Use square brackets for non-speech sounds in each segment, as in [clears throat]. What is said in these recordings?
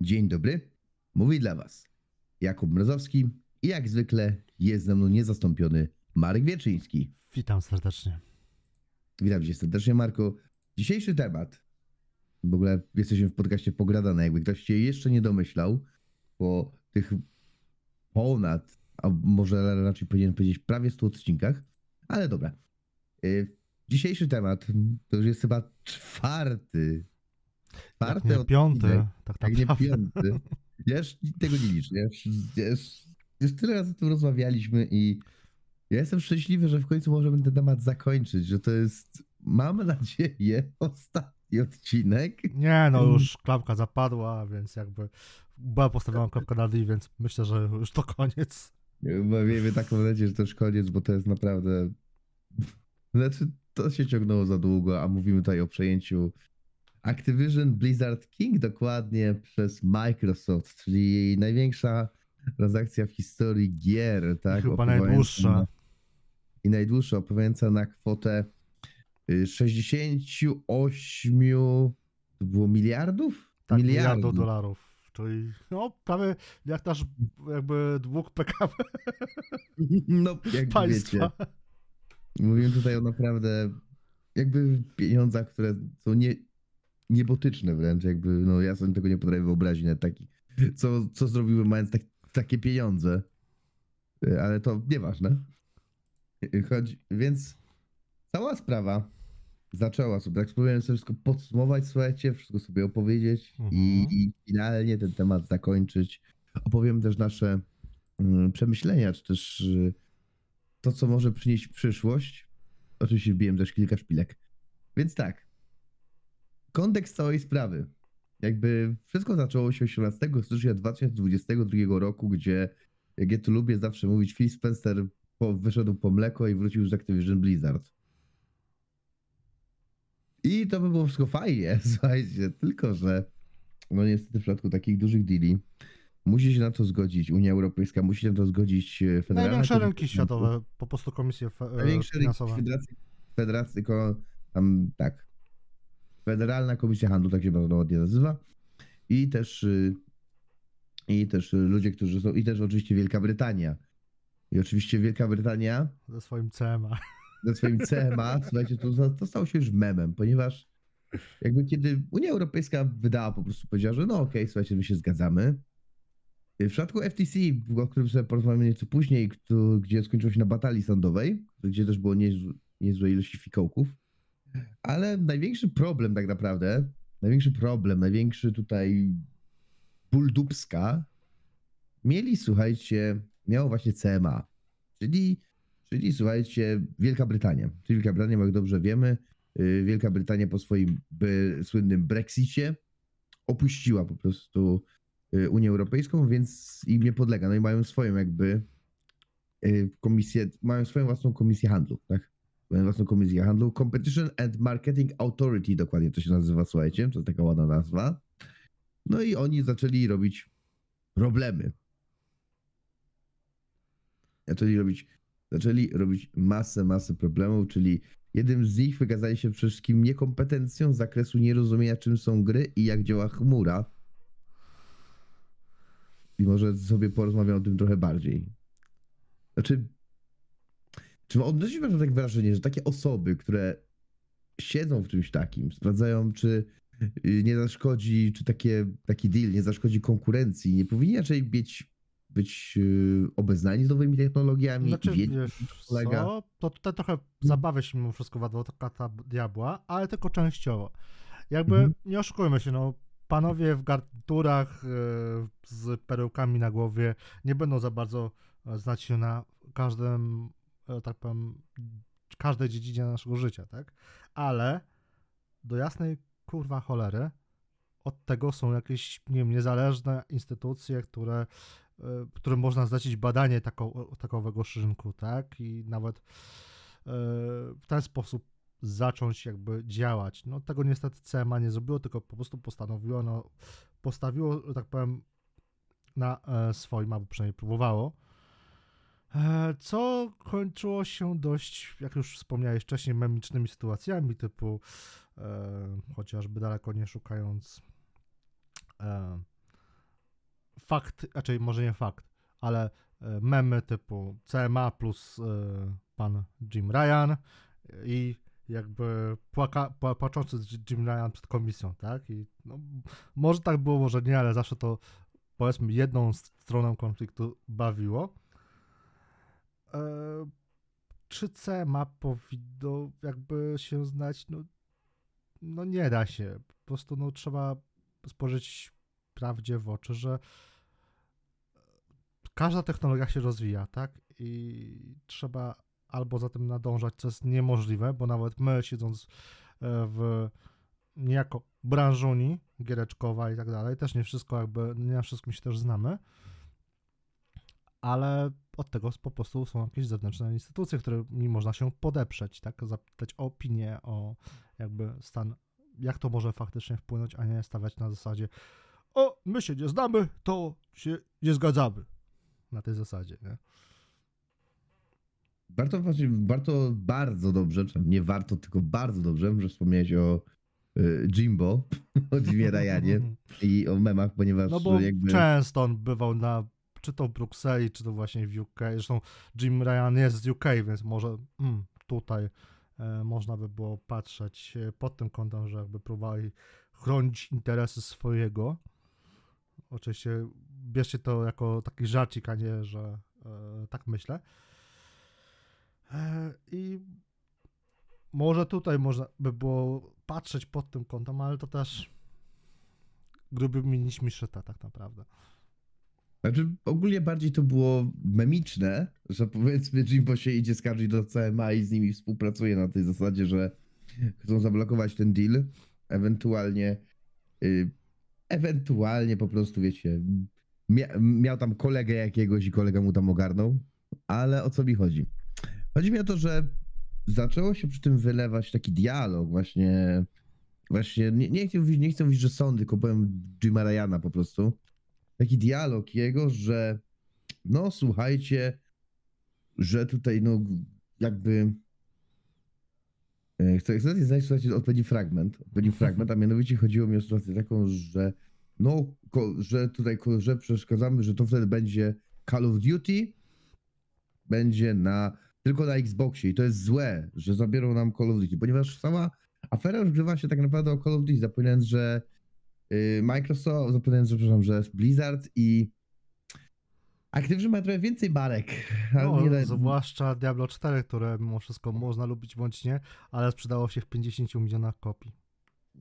Dzień dobry. Mówi dla Was Jakub Mrozowski i jak zwykle jest ze mną niezastąpiony Marek Wieczyński. Witam serdecznie. Witam Cię serdecznie, Marku. Dzisiejszy temat, w ogóle jesteśmy w podcaście Pogradane, jakby ktoś się jeszcze nie domyślał, po tych ponad, a może raczej powinien powiedzieć prawie 100 odcinkach, ale dobra. Y, Dzisiejszy temat to już jest chyba czwarty. Jak nie piąty, odcinek. tak Jak nie piąty. Ja już tego nie liczę. Ja już, ja już, już tyle razy o tym rozmawialiśmy i ja jestem szczęśliwy, że w końcu możemy ten temat zakończyć, że to jest, mam nadzieję, [laughs] ostatni odcinek. Nie, no już klapka zapadła, więc jakby była postawiona kropka na D, więc myślę, że już to koniec. Bo miejmy taką nadzieję, że to już koniec, bo to jest naprawdę... [laughs] Znaczy, to się ciągnęło za długo, a mówimy tutaj o przejęciu Activision Blizzard King dokładnie przez Microsoft, czyli największa transakcja w historii gier, tak? Chyba Opływająca najdłuższa. na- I najdłuższa, opowiadająca na kwotę y, 68 to było miliardów? Tak, miliardów dolarów. Czyli no prawie jak nasz jakby dług PKB [laughs] No, jak wiecie. państwa. Mówimy tutaj o naprawdę jakby pieniądzach, które są nie, niebotyczne wręcz, jakby, no ja sobie tego nie potrafię wyobrazić, nawet taki, co, co zrobiły mając tak, takie pieniądze, Y, ale to nieważne. Y, Chodź, więc cała sprawa zaczęła sobie, tak spróbujemy sobie wszystko podsumować, słuchajcie, wszystko sobie opowiedzieć i, Mhm. i finalnie ten temat zakończyć. Opowiem też nasze mm, przemyślenia, czy też y, to, co może przynieść przyszłość. Oczywiście wbiłem też kilka szpilek. Więc tak. Kontekst całej sprawy. Jakby wszystko zaczęło się 18 stycznia 2022 roku, gdzie, jak ja tu lubię zawsze mówić, Phil Spencer po, wyszedł po mleko i wrócił z Activision Blizzard. I to by było wszystko fajnie, [laughs] słuchajcie, tylko że no niestety w przypadku takich dużych deali musi się na to zgodzić Unia Europejska, musi się na to zgodzić e, Federalna Największe rynki światowe, po prostu komisje fe- Największe rynki finansowe. Federacji, Federacji, tylko tam tak. Federalna Komisja Handlu, tak się bardzo ładnie nazywa. I też, y, i też ludzie, którzy są, i też oczywiście Wielka Brytania. I oczywiście Wielka Brytania ze swoim CMA. ze swoim CMA, słuchajcie, to, to stało się już memem, ponieważ jakby kiedy Unia Europejska wydała, po prostu powiedziała, że no okej, słuchajcie, my się zgadzamy. W przypadku FTC, o którym sobie porozmawiamy nieco później, gdzie skończyło się na batalii sądowej, gdzie też było niezłe, niezłe ilości fikołków, ale największy problem tak naprawdę, największy problem, największy tutaj ból mieli, słuchajcie, miało właśnie CMA, czyli Czyli słuchajcie, Wielka Brytania. Czyli Wielka Brytania, jak dobrze wiemy, yy, Wielka Brytania po swoim by, słynnym Brexicie opuściła po prostu yy, Unię Europejską, więc im nie podlega. No i mają swoją jakby yy, komisję, mają swoją własną komisję handlu, tak? Własną komisję handlu. Competition and Marketing Authority dokładnie to się nazywa, słuchajcie, to taka ładna nazwa. No i oni zaczęli robić problemy. Zaczęli robić zaczęli robić masę, masę problemów, czyli jednym z nich wykazali się przede wszystkim niekompetencją z zakresu nierozumienia, czym są gry i jak działa chmura. I może sobie porozmawiam o tym trochę bardziej. Znaczy, czy odnosisz tak wrażenie, że takie osoby, które siedzą w czymś takim, sprawdzają, czy y, nie zaszkodzi, czy takie, taki deal nie zaszkodzi konkurencji, nie powinni raczej być, być y, obeznani z nowymi technologiami Znaczy, i wiedzieć, wiesz polega? co, to tutaj trochę zabawię się mimo wszystko w adwokata diabła, ale tylko częściowo. Jakby, Mhm. nie oszukujmy się, no, panowie w garniturach e, z perełkami na głowie nie będą za bardzo e, znać się na każdym, tak powiem, każdej dziedzinie naszego życia, tak? Ale do jasnej kurwa cholery od tego są jakieś, nie wiem, niezależne instytucje, które, y, którym można zlecić badanie tako, takowego rynku, tak? I nawet y, w ten sposób zacząć jakby działać. No tego niestety CMA nie zrobiło, tylko po prostu postanowiło, no, postawiło, tak powiem, na e, swoim, albo przynajmniej próbowało. E, Co kończyło się dość, jak już wspomniałeś wcześniej, memicznymi sytuacjami, typu e, chociażby daleko nie szukając e, fakt, raczej może nie fakt, ale e, memy typu CMA plus e, pan Jim Ryan i jakby płaka, pła- płaczący Jim Ryan przed komisją, tak? I no, może tak było, może nie, ale zawsze to powiedzmy jedną stronę konfliktu bawiło. E, czy CMA powinno jakby się znać? No, no nie da się. Po prostu no, trzeba spojrzeć prawdzie w oczy, że każda technologia się rozwija, tak? I trzeba albo za tym nadążać, co jest niemożliwe, bo nawet my siedząc e, w niejako branżuni giereczkowa i tak dalej, też nie wszystko jakby, nie na wszystkim się też znamy, ale od tego po prostu są jakieś zewnętrzne instytucje, którymi można się podeprzeć, tak, zapytać o opinię, o jakby stan, jak to może faktycznie wpłynąć, a nie stawiać na zasadzie o, my się nie znamy, to się nie zgadzamy. Na tej zasadzie, nie? Warto, właśnie- warto bardzo dobrze, nie warto, tylko bardzo dobrze, że wspomniałeś o y, Jimbo, [laughs] o Jimie Ryanie [laughs] i o memach, ponieważ No bo jakby... często on bywał na, czy to w Brukseli, czy to właśnie w UK. Zresztą Jim Ryan jest z UK, więc może mm, tutaj e, można by było patrzeć e, pod tym kątem, że jakby próbowali chronić interesy swojego. Oczywiście bierzcie to jako taki żarcik, a nie, że e, tak myślę. E, I może tutaj można by było patrzeć pod tym kątem, ale to też gruby minić miszyta tak naprawdę. Znaczy, ogólnie bardziej to było memiczne, że powiedzmy Jimbo się idzie skarżyć do CMA i z nimi współpracuje na tej zasadzie, że chcą zablokować ten deal, ewentualnie y, ewentualnie po prostu, wiecie, mia miał tam kolegę jakiegoś i kolega mu tam ogarnął, ale o co mi chodzi? Chodzi mi o to, że zaczęło się przy tym wylewać taki dialog właśnie, właśnie, nie, nie, chcę, mówić, nie chcę mówić, że sądy, tylko powiem Jima Ryana po prostu, taki dialog jego, że no słuchajcie, że tutaj no jakby e, chcę, chcę znaleźć słuchajcie, odpowiedni fragment, odpowiedni fragment, a mianowicie chodziło mi o sytuację taką, że no, ko, że tutaj, ko, że przeszkadzamy, że to wtedy będzie Call of Duty, będzie na, tylko na Xboxie i to jest złe, że zabiorą nam Call of Duty, ponieważ sama afera rozgrywa się tak naprawdę o Call of Duty, zapominając, że Microsoft, zapominając, że, przepraszam, że Blizzard i Activision ma trochę więcej marek. ale No, nie zwłaszcza Diablo 4, które mimo wszystko można lubić bądź nie, ale sprzedało się w 50 milionach kopii.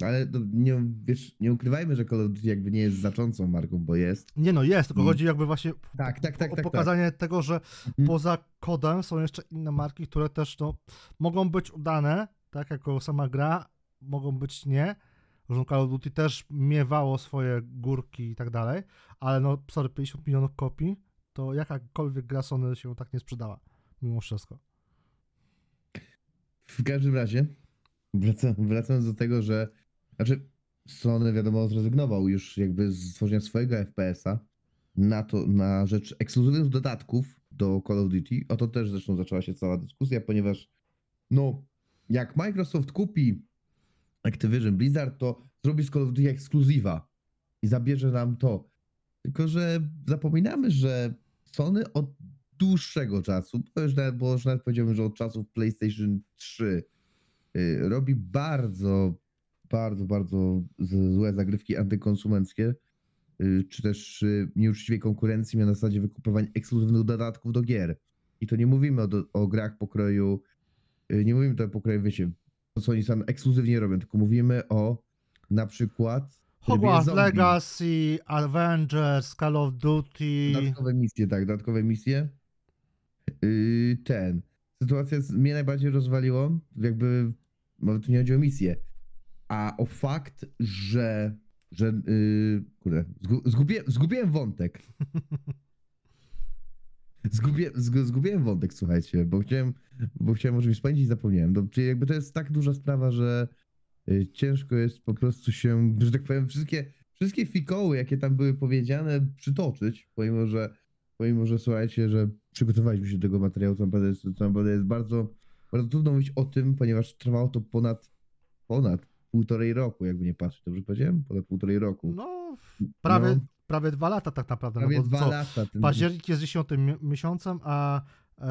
Ale nie, wiesz, nie ukrywajmy, że Call of Duty jakby nie jest znaczącą marką, bo jest. Nie no, jest, tylko I- chodzi jakby właśnie Tak, tak, tak, o tak. tak. pokazanie tego, że Mhm. poza kodem są jeszcze inne marki, które też no, mogą być udane, tak, jako sama gra, mogą być nie. Zresztą Call of Duty też miewało swoje górki i tak dalej, ale no, sorry, 50 milionów kopii, to jakakolwiek gra Sony się tak nie sprzedała, mimo wszystko. W każdym razie, wracam, wracając do tego, że. Znaczy, Sony wiadomo zrezygnował już jakby z tworzenia swojego FPS-a na to, na rzecz ekskluzywnych dodatków do Call of Duty. O to też zresztą zaczęła się cała dyskusja, ponieważ no, jak Microsoft kupi Activision Blizzard, to zrobi z Call of Duty ekskluzywa i zabierze nam to. Tylko, że zapominamy, że Sony od dłuższego czasu, bo już nawet, bo już nawet powiedziałbym, że od czasów PlayStation 3 y, robi bardzo, bardzo, bardzo złe zagrywki antykonsumenckie, y, czy też y, nieuczciwej konkurencji na zasadzie wykupywania ekskluzywnych dodatków do gier. I to nie mówimy o, o grach pokroju, nie mówimy to o pokroju, wiecie, to co oni sam ekskluzywnie robią, tylko mówimy o na przykład Hogwarts. Legacy, Avengers, Call of Duty. Dodatkowe misje, tak, dodatkowe misje. Yy, ten. Sytuacja z, mnie najbardziej rozwaliło, jakby, tu nie chodzi o misję, a o fakt, że, że, yy, kurde, zgu, zgubię, zgubiłem wątek. [laughs] Zgubię, zgu, zgubiłem wątek, słuchajcie, bo chciałem, bo chciałem o czymś spędzić i zapomniałem. No, czyli jakby to jest tak duża sprawa, że y, ciężko jest po prostu się, że tak powiem, wszystkie, wszystkie fikoły, jakie tam były powiedziane, przytoczyć, pomimo, że, pomimo, że słuchajcie, że przygotowaliśmy się do tego materiału, to naprawdę jest, to naprawdę jest bardzo, bardzo trudno mówić o tym, ponieważ trwało to ponad, ponad półtorej roku, jakby nie patrzeć, dobrze powiedziałem? Ponad półtorej roku. No, prawie, No. Prawie dwa lata tak naprawdę. Prawie no bo dwa co, lata. Ten... Październik jest dziesiątym mi- miesiącem, a e,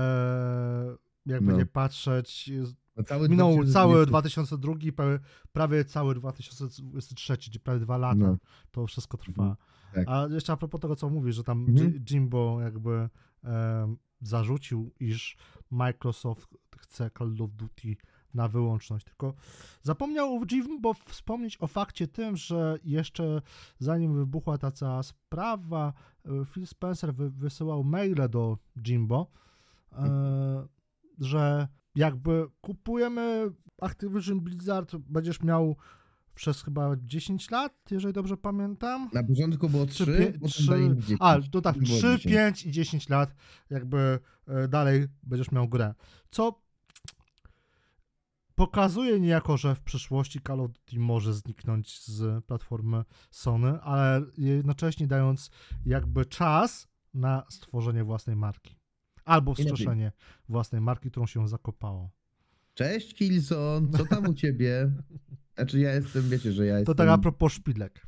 jakby No. nie patrzeć, No, cały minął 2020 cały 2002, prawie, prawie cały 2023, czyli prawie dwa lata. No. To wszystko trwa. tak. A jeszcze a propos tego, co mówisz, że tam Mhm. Ji- Jimbo jakby em, zarzucił, iż Microsoft chce Call of Duty na wyłączność, tylko zapomniał Jimbo wspomnieć o fakcie tym, że jeszcze zanim wybuchła ta cała sprawa, e, Phil Spencer wy, wysyłał maile do Jimbo, e, że jakby kupujemy Activision Blizzard, będziesz miał przez chyba 10 lat, jeżeli dobrze pamiętam. Na początku było Trzy, 3, pie- potem trzy- dali im 10. A, to tak, Było 3, 10. 5 i 10 lat jakby e, dalej będziesz miał grę. Co pokazuje niejako, że w przyszłości Call of Duty może zniknąć z platformy Sony, ale jednocześnie dając jakby czas na stworzenie własnej marki. Albo wskrzeszenie własnej marki, którą się zakopało. Cześć Kilson, co tam u ciebie? [laughs] Znaczy ja jestem, wiecie, że ja To jestem... tak a propos szpilek.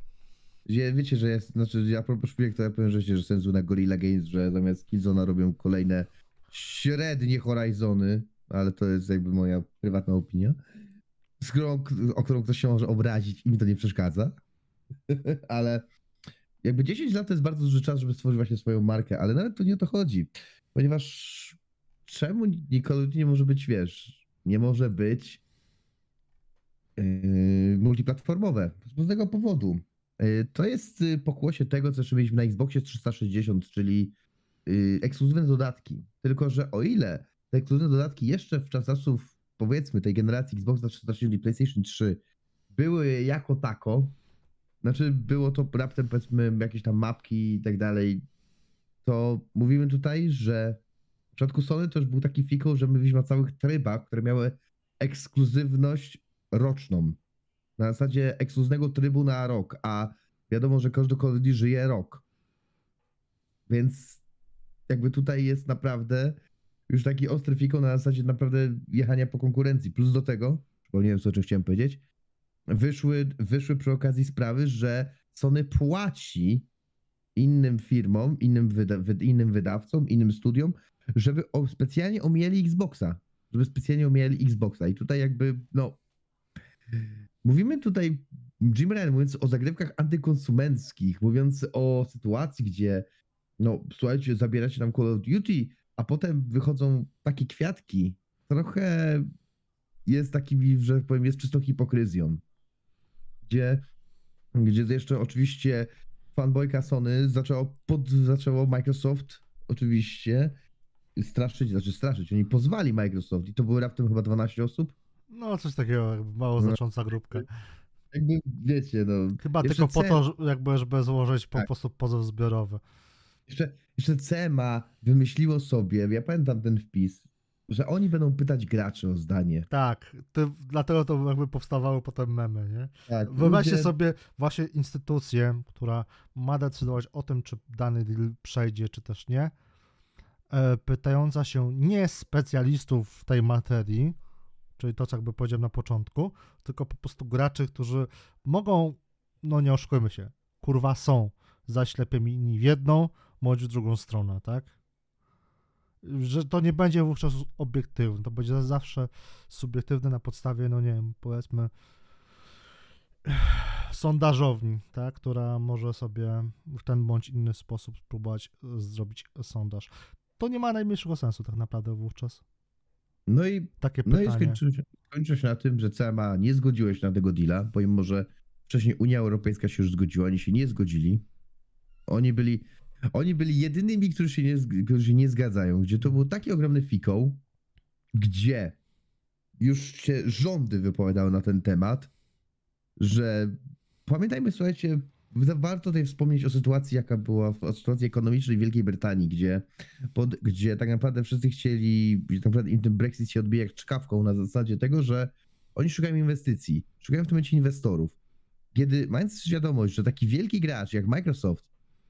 Wiecie, że jest, znaczy a propos szpilek, to ja powiem, że, się, że jestem zły na Gorilla Games, że zamiast Killzona robią kolejne średnie Horizony, ale to jest jakby moja prywatna opinia, z którą, o którą ktoś się może obrazić i mi to nie przeszkadza. [laughs] ale jakby 10 lat to jest bardzo duży czas, żeby stworzyć właśnie swoją markę, ale nawet to nie o to chodzi. Ponieważ czemu Duty nie może być, wiesz, nie może być yy, multiplatformowe? Z pewnego powodu. Yy, To jest yy, pokłosie tego, co jeszcze mieliśmy na Xboxie 360, czyli yy, ekskluzywne dodatki. Tylko, że o ile te ekskluzywne dodatki jeszcze w czasów, powiedzmy, tej generacji Xboxa 360 i PlayStation 3 były jako tako, znaczy było to raptem, powiedzmy, jakieś tam mapki i tak dalej, to mówimy tutaj, że w przypadku Sony to już był taki fikoł, że my mówiliśmy o całych trybach, które miały ekskluzywność roczną. Na zasadzie ekskluzywnego trybu na rok, a wiadomo, że każdy Call żyje rok. Więc jakby tutaj jest naprawdę już taki ostry fikoł na zasadzie naprawdę jechania po konkurencji. Plus do tego, przypomniałem sobie, o czym chciałem powiedzieć, wyszły, wyszły przy okazji sprawy, że Sony płaci innym firmom, innym, wyda, wy, innym wydawcom, innym studiom, żeby specjalnie omijali Xboxa. Żeby specjalnie omijali Xboxa. I tutaj jakby, no. Mówimy tutaj, Jim Ryan mówiąc o zagrywkach antykonsumenckich, mówiąc o sytuacji, gdzie, no, słuchajcie, zabieracie nam Call of Duty, a potem wychodzą takie kwiatki, trochę jest takim, że powiem, jest czystą hipokryzją. Gdzie, gdzie jeszcze oczywiście fanboyka Sony zaczęło, pod, zaczęło Microsoft oczywiście straszyć, znaczy straszyć, oni pozwali Microsoft i to było raptem chyba 12 osób. No, coś takiego, jakby mało No. znacząca grupka. Jakby, wiecie, no. Chyba tylko po to, jakby, żeby złożyć po Tak. prostu pozew zbiorowy. Jeszcze, jeszcze CMA wymyśliło sobie, ja pamiętam ten wpis, że oni będą pytać graczy o zdanie. Tak, ty, dlatego to jakby powstawały potem memy, nie? Tak, Wyobraźcie ludzie- sobie właśnie instytucję, która ma decydować o tym, czy dany deal przejdzie, czy też nie, e, pytająca się nie specjalistów w tej materii, czyli to, co jakby powiedziałem na początku, tylko po prostu graczy, którzy mogą, no nie oszukujmy się, kurwa są zaślepieni w jedną, bądź w drugą stronę, tak? Że to nie będzie wówczas obiektywne, to będzie zawsze subiektywne na podstawie, no nie wiem, powiedzmy [sighs] sondażowni, tak, która może sobie w ten bądź inny sposób spróbować e, zrobić sondaż. To nie ma najmniejszego sensu tak naprawdę wówczas. No i, Takie no i pytanie. skończyło się, skończyło się na tym, że CMA nie zgodziło się na tego deala, pomimo że wcześniej Unia Europejska się już zgodziła, oni się nie zgodzili. Oni byli, oni byli jedynymi, którzy się, nie, którzy się nie zgadzają, gdzie to był taki ogromny fikoł, gdzie już się rządy wypowiadały na ten temat, że pamiętajmy, słuchajcie, wa- warto tutaj wspomnieć o sytuacji, jaka była, o sytuacji ekonomicznej Wielkiej Brytanii, gdzie, pod, gdzie tak naprawdę wszyscy chcieli, tak naprawdę im ten Brexit się odbija jak czkawką na zasadzie tego, że oni szukają inwestycji, szukają w tym momencie inwestorów. Kiedy mając świadomość, że taki wielki gracz jak Microsoft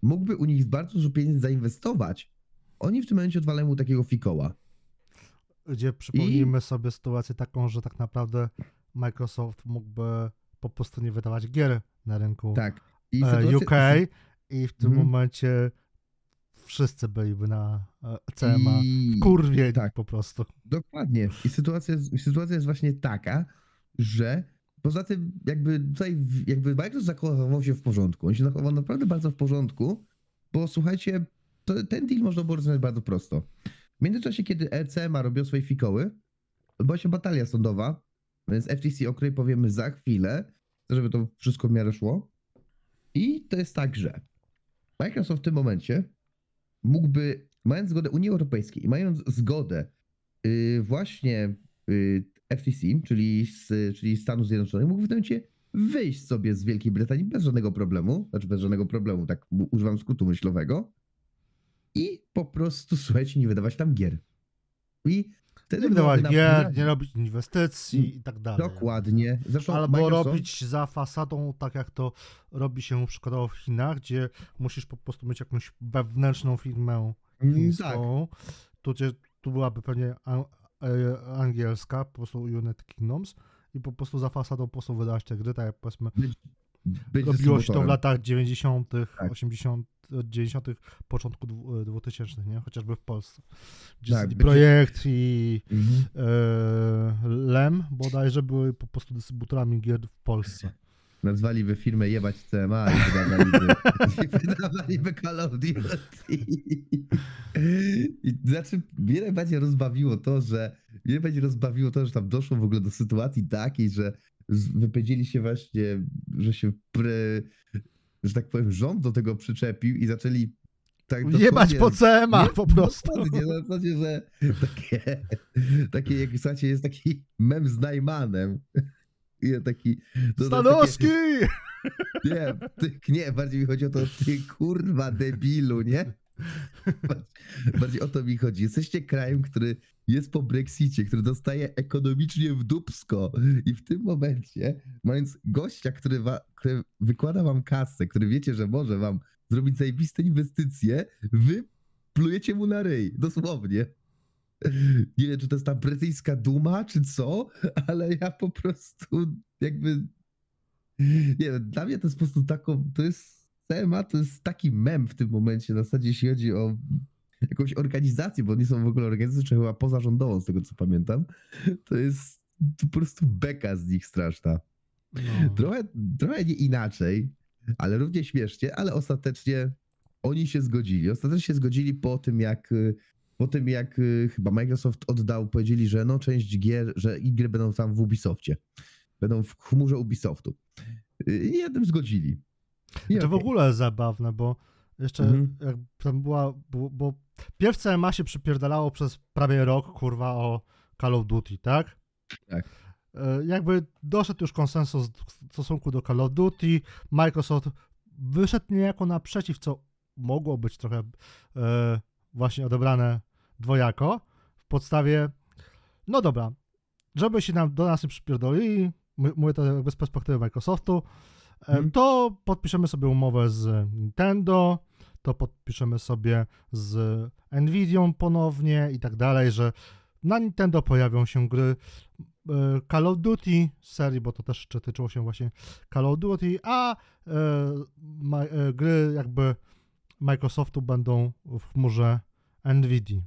mógłby u nich bardzo dużo pieniędzy zainwestować, oni w tym momencie odwalają mu takiego fikoła. Gdzie przypomnijmy sobie sytuację taką, że tak naprawdę Microsoft mógłby po prostu nie wydawać gier na rynku Tak. I e, sytuacja- UK i w tym Mhm. momencie wszyscy byliby na e, CMA. I... Kurwie tak. po prostu. Dokładnie. I sytuacja, sytuacja jest właśnie taka, że poza tym jakby tutaj jakby Microsoft zachował się w porządku. On się zachował naprawdę bardzo w porządku, bo słuchajcie, to, ten deal można było rozwiązać bardzo prosto. W międzyczasie, kiedy ECMA robił swoje fikoły, odbyła się batalia sądowa, więc FTC, o której powiemy za chwilę, żeby to wszystko w miarę szło. I to jest tak, że Microsoft w tym momencie mógłby, mając zgodę Unii Europejskiej i mając zgodę y, właśnie y, FTC, czyli, z, czyli Stanów Zjednoczonych, mógł w tym momencie wyjść sobie z Wielkiej Brytanii bez żadnego problemu, znaczy bez żadnego problemu, tak używam skrótu myślowego, i po prostu, [laughs] słuchajcie, nie wydawać tam gier. I wtedy Nie wydawać gier, nie robić inwestycji i tak dalej. Dokładnie. Zresztą Albo Microsoft, robić za fasadą, tak jak to robi się przykładowo w Chinach, gdzie musisz po prostu mieć jakąś wewnętrzną firmę Mm, tak, chińską. Tu, gdzie, tu byłaby pewnie angielska, po prostu United Kingdoms i po prostu za fasadą po prostu wydawać te gry, tak jak powiedzmy być robiło się to w latach 90., Tak. 80., od 90., początku dwu- 2000, nie? Chociażby w Polsce. Gdzie Tak, CD Projekt i Mhm. e, LEM bodajże były po prostu dystrybutorami gier w Polsce. Nazwaliby firmę jebać CMA i wydawaliby, [laughs] i wydawaliby Call of Duty. I znaczy, mnie najbardziej rozbawiło to, że mnie najbardziej rozbawiło to, że tam doszło w ogóle do sytuacji takiej, że wypowiedzieli się właśnie, że się pre, że tak powiem, rząd do tego przyczepił i zaczęli tak Jebać po CMA nie, po prostu. Dokładnie, na zasadzie, że takie, takie jak słuchajcie, jest taki mem z Najmanem. I ja taki... jest Stanowski! Takie, nie, ty, nie, bardziej mi chodzi o to, ty kurwa debilu, nie? Bardziej o to mi chodzi. Jesteście krajem, który jest po Brexicie, który dostaje ekonomicznie w dupsko i w tym momencie, mając gościa, który, wa, który wykłada wam kasę, który wiecie, że może wam zrobić zajebiste inwestycje, wy plujecie mu na ryj, dosłownie. Nie wiem, czy to jest ta brytyjska duma, czy co, ale ja po prostu jakby nie wiem, dla mnie to jest po prostu taką, to jest CMA, to jest taki mem w tym momencie, na zasadzie jeśli chodzi o jakąś organizację, bo nie są w ogóle organizacją, czy chyba pozarządową, z tego co pamiętam, to jest po prostu beka z nich straszna. No. Trochę, trochę nie inaczej, ale równie śmiesznie, ale ostatecznie oni się zgodzili. Ostatecznie się zgodzili po tym, jak y, po tym, jak y, chyba Microsoft oddał, powiedzieli, że no część gier, że gry będą tam w Ubisoftie. Będą w chmurze Ubisoftu. Y, I jednym zgodzili. I To w okej. ogóle zabawne, bo jeszcze Mhm. jak tam była, bo, bo pierw CMA się przypierdalało przez prawie rok, kurwa, o Call of Duty, tak? Tak. E, Jakby doszedł już konsensus w stosunku do Call of Duty, Microsoft wyszedł niejako naprzeciw, co mogło być trochę e, właśnie odebrane dwojako, w podstawie, no dobra, żeby się nam do nas nie przypierdolili, mówię to jakby z perspektywy Microsoftu, Mhm. to podpiszemy sobie umowę z Nintendo, to podpiszemy sobie z Nvidią ponownie i tak dalej, że na Nintendo pojawią się gry e, Call of Duty serii, bo to też jeszcze tyczyło się właśnie Call of Duty, a e, ma, e, gry jakby Microsoftu będą w chmurze Nvidia.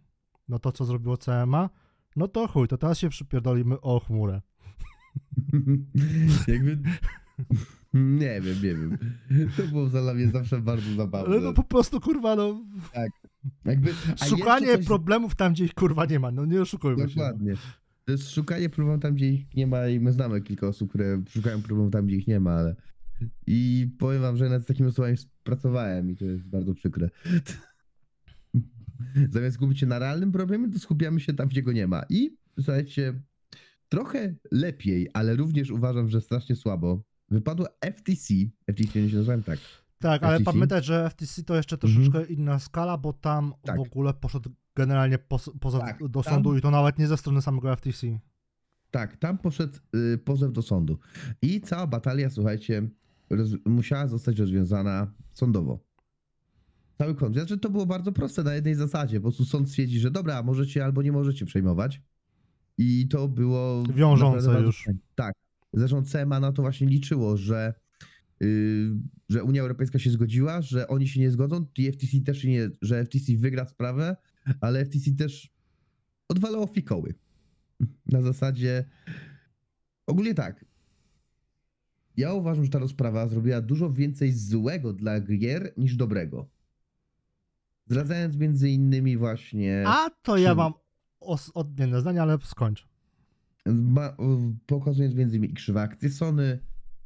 No to co zrobiło CMA? No to chuj, to teraz się przypierdolimy o chmurę. [laughs] Jakby... Nie wiem, nie wiem. To było dla mnie zawsze bardzo zabawne. No po prostu kurwa, no Jakby, a szukanie coś- problemów tam, gdzie ich kurwa nie ma, no nie oszukujmy się. Dokładnie. To jest szukanie problemów tam, gdzie ich nie ma i my znamy kilka osób, które szukają problemów tam, gdzie ich nie ma, ale i powiem wam, że nad takimi osobami pracowałem i to jest bardzo przykre. Zamiast skupić się na realnym problemie, to skupiamy się tam, gdzie go nie ma. I słuchajcie, trochę lepiej, ale również uważam, że strasznie słabo. Wypadło FTC, FTC nie się nazywałem tak, Tak, ale FTC? pamiętaj, że FTC to jeszcze troszeczkę inna skala, bo tam Tak. w ogóle poszedł generalnie pos, poza, Tak, do tam- sądu i to nawet nie ze strony samego FTC. Tak, tam poszedł y, pozew do sądu. I cała batalia, słuchajcie, musiała zostać rozwiązana sądowo. Cały konflikt. Znaczy, to było bardzo proste na jednej zasadzie. Po prostu sąd stwierdzi, że dobra, możecie albo nie możecie przejmować. I to było. Wiążące bardzo już. Tak. Zresztą CMA na to właśnie liczyło, że yy, że Unia Europejska się zgodziła, że oni się nie zgodzą, i FTC też nie, że FTC wygra sprawę, ale FTC też odwalało fikoły. Na zasadzie, ogólnie tak, ja uważam, że ta rozprawa zrobiła dużo więcej złego dla gier niż dobrego. Zdradzając między innymi właśnie... A to ja mam os- odmienne zdanie, ale skończ. Pokazując między innymi krzywe akcje Sony,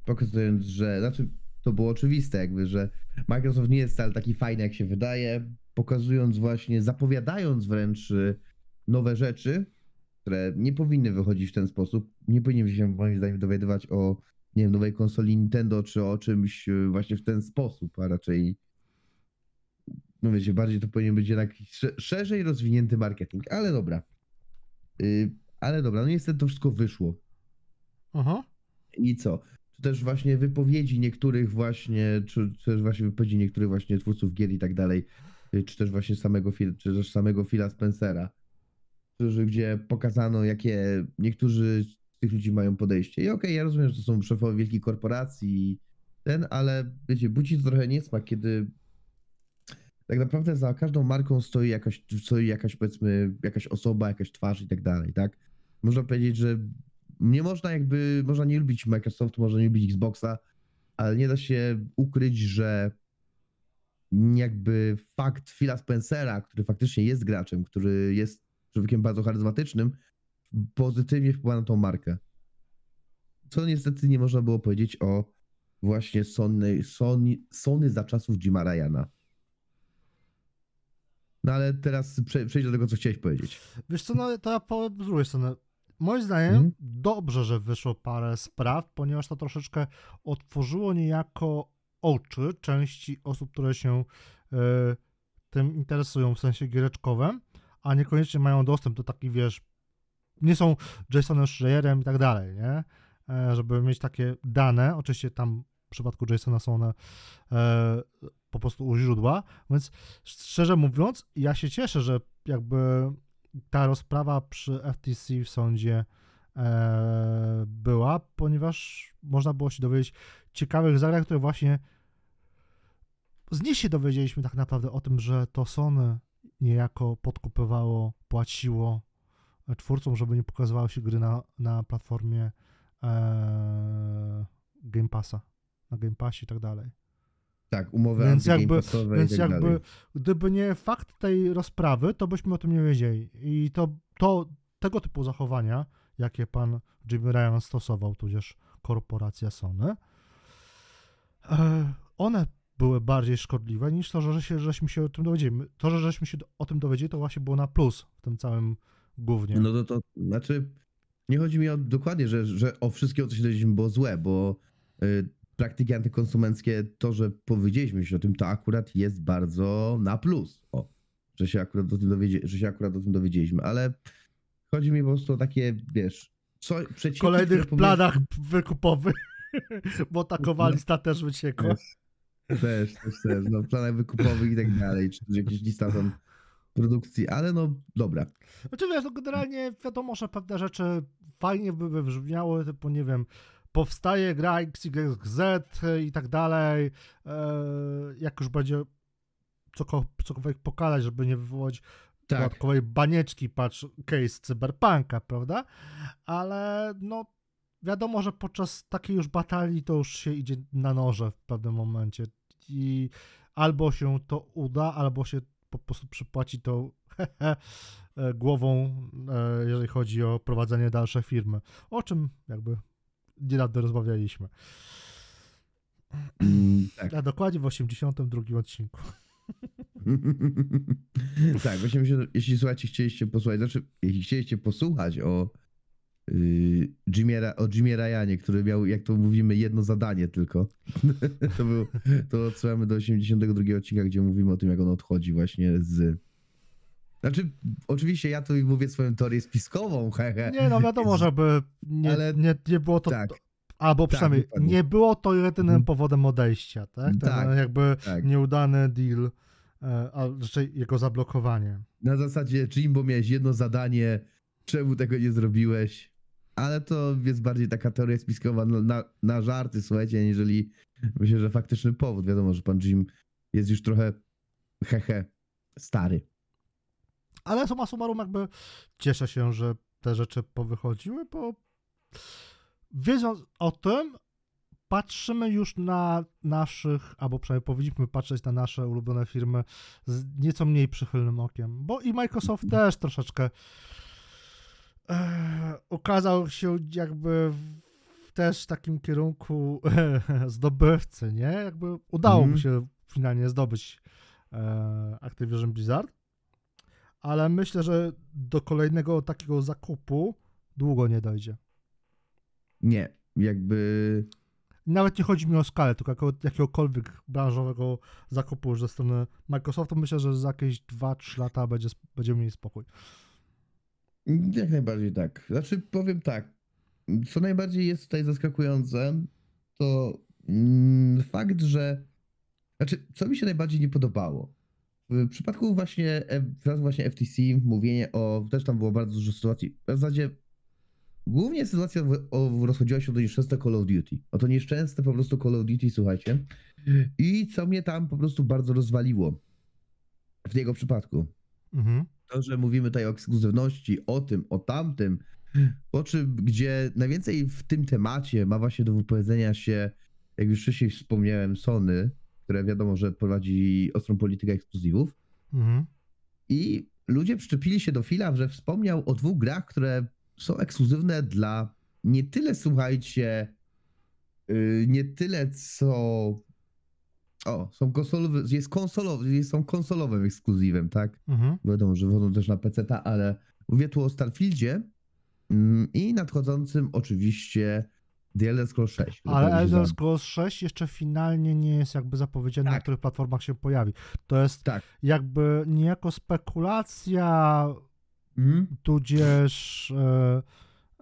pokazując, że, znaczy to było oczywiste jakby, że Microsoft nie jest wcale taki fajny jak się wydaje, pokazując właśnie, zapowiadając wręcz y, nowe rzeczy, które nie powinny wychodzić w ten sposób, nie powinien się moim zdaniem dowiadywać o, nie wiem, nowej konsoli Nintendo, czy o czymś y, właśnie w ten sposób, a raczej no wiecie, bardziej to powinien być jednak sze- szerzej rozwinięty marketing, ale dobra. Y, ale dobra, no niestety to wszystko wyszło. Aha. I co? Czy też właśnie wypowiedzi niektórych właśnie, czy, czy też właśnie wypowiedzi niektórych właśnie twórców gier i tak dalej, y, czy też właśnie samego, czy też samego Phila Spencera, którzy, gdzie pokazano, jakie niektórzy z tych ludzi mają podejście. I okej, ja rozumiem, że to są szefowie wielkich korporacji i ten, ale wiecie, budzi to trochę niesmak, kiedy tak naprawdę za każdą marką stoi jakaś, stoi jakaś powiedzmy, jakaś osoba, jakaś twarz i tak dalej, tak? Można powiedzieć, że nie można jakby, można nie lubić Microsoftu, można nie lubić Xboxa, ale nie da się ukryć, że jakby fakt Phila Spencera, który faktycznie jest graczem, który jest człowiekiem bardzo charyzmatycznym, pozytywnie wpływa na tą markę. Co niestety nie można było powiedzieć o właśnie Sony, Sony, Sony za czasów Jima Ryana. No ale teraz prze, przejdź do tego, co chciałeś powiedzieć. Wiesz co, no to ja powiem z drugiej strony. Moim zdaniem Mhm. dobrze, że wyszło parę spraw, ponieważ to troszeczkę otworzyło niejako oczy części osób, które się e, tym interesują w sensie giereczkowym, a niekoniecznie mają dostęp do takich, wiesz, nie są Jasonem Schreierem i tak dalej, nie? E, żeby mieć takie dane, oczywiście tam w przypadku Jasona są one e, po prostu u źródła, więc szczerze mówiąc, ja się cieszę, że jakby ta rozprawa przy FTC w sądzie e, była, ponieważ można było się dowiedzieć ciekawych zagrań, które właśnie z nich się dowiedzieliśmy tak naprawdę o tym, że to Sony niejako podkupywało, płaciło twórcom, żeby nie pokazywały się gry na, na platformie e, Game Passa, na Game Passie i tak dalej. Tak, umowy Więc jakby- Więc i tak jakby, dalej. gdyby nie fakt tej rozprawy, to byśmy o tym nie wiedzieli. I to, to tego typu zachowania, jakie pan Jimmy Ryan stosował, tudzież korporacja Sony, e, one były bardziej szkodliwe niż to, że się, żeśmy się o tym dowiedzieli. To, że żeśmy się o tym dowiedzieli, to właśnie było na plus w tym całym głównie. No to, to znaczy, nie chodzi mi o dokładnie, że, że o wszystkiego, co się dowiedzieliśmy, było złe, bo y, praktyki antykonsumenckie, to, że powiedzieliśmy się o tym, to akurat jest bardzo na plus. O, że się akurat o tym, dowiedzie, że się akurat o tym dowiedzieliśmy, ale chodzi mi po prostu o takie, wiesz, co, w przecieki, kolejnych planach wykupowych, [laughs] bo ta Kowalista też wyciekła. Też, też, też, też, no w planach wykupowych i tak dalej, czy też jakieś lista tam produkcji, ale no dobra. Znaczy wiesz, no generalnie wiadomo, że pewne rzeczy fajnie by wybrzmiały, typu nie wiem, powstaje gra XYZ i tak dalej, e, jak już będzie coko- cokolwiek pokazać, żeby nie wywołać Tak, dodatkowej banieczki, patrz, case cyberpunka, prawda? Ale no wiadomo, że podczas takiej już batalii to już się idzie na noże w pewnym momencie i albo się to uda, albo się po prostu przypłaci to [laughs] e, głową, e, jeżeli chodzi o prowadzenie dalsze firmy. O czym jakby niedawno rozmawialiśmy. mm, tak. A dokładnie w 82 odcinku. [laughs] tak, właśnie myślę, jeśli słuchajcie, chcieliście posłuchać, znaczy, jeśli chcieliście posłuchać o yy, Jimie, o Jimie Ryanie, który miał, jak to mówimy, jedno zadanie tylko, [laughs] to, był, to odsyłamy do 82 odcinka, gdzie mówimy o tym, jak on odchodzi właśnie z... Znaczy, oczywiście ja tu mówię swoją teorię spiskową, [laughs] hehe. Nie no, wiadomo, żeby nie, Ale- nie, nie było to... Tak, Albo Tak, przynajmniej dokładnie. nie było to jedynym Mhm. powodem odejścia, tak? Ten Tak, jakby tak. nieudany deal, e, a raczej jego zablokowanie. Na zasadzie, Jimbo, miałeś jedno zadanie, czemu tego nie zrobiłeś? ale to jest bardziej taka teoria spiskowa na, na, na żarty, słuchajcie, aniżeli myślę, że faktyczny powód. Wiadomo, że pan Jim jest już trochę hehe stary. Ale suma summarum jakby cieszę się, że te rzeczy powychodziły, bo wiedząc o tym, patrzymy już na naszych, albo przynajmniej powinniśmy patrzeć na nasze ulubione firmy z nieco mniej przychylnym okiem, bo i Microsoft też troszeczkę e, okazał się jakby w też takim kierunku [laughs] zdobywcy, nie? Jakby udało mu Mhm. się finalnie zdobyć e, Activision Blizzard, ale myślę, że do kolejnego takiego zakupu długo nie dojdzie. Nie, jakby Nawet nie chodzi mi o skalę, tylko jako, jakiegokolwiek branżowego zakupu już ze strony Microsoftu. Myślę, że za jakieś 2-3 lata będzie, będziemy mieli spokój. Jak najbardziej tak. Znaczy, powiem tak. Co najbardziej jest tutaj zaskakujące, to mm, fakt, że. Znaczy, co mi się najbardziej nie podobało. W przypadku właśnie, F- w przypadku właśnie FTC, mówienie o. Też tam było bardzo dużo sytuacji. W zasadzie. Głównie sytuacja w, rozchodziła się o to nieszczęsne Call of Duty. O to nieszczęsne po prostu Call of Duty, słuchajcie. I co mnie tam po prostu bardzo rozwaliło. W jego przypadku Mhm. to, że mówimy tutaj o ekskluzywności, o tym, o tamtym, po czym, gdzie najwięcej w tym temacie ma właśnie do wypowiedzenia się, jak już wcześniej wspomniałem, Sony, które wiadomo, że prowadzi ostrą politykę ekskluzywów. Mhm. I ludzie przyczepili się do Fila, że wspomniał o dwóch grach, które są ekskluzywne dla nie tyle, słuchajcie, yy, nie tyle co. O, są konsolowe, jest konsolowe, są konsolowym ekskluzywem, tak? Mhm. Wiadomo, że wchodzą też na PC, ale mówię tu o Starfieldzie mm, i nadchodzącym oczywiście The Elder Scrolls 6. który Ale Elder Scrolls 6 jeszcze finalnie nie jest jakby zapowiedziane, na Tak. których platformach się pojawi. To jest Tak. jakby niejako spekulacja, Mhm. tudzież e,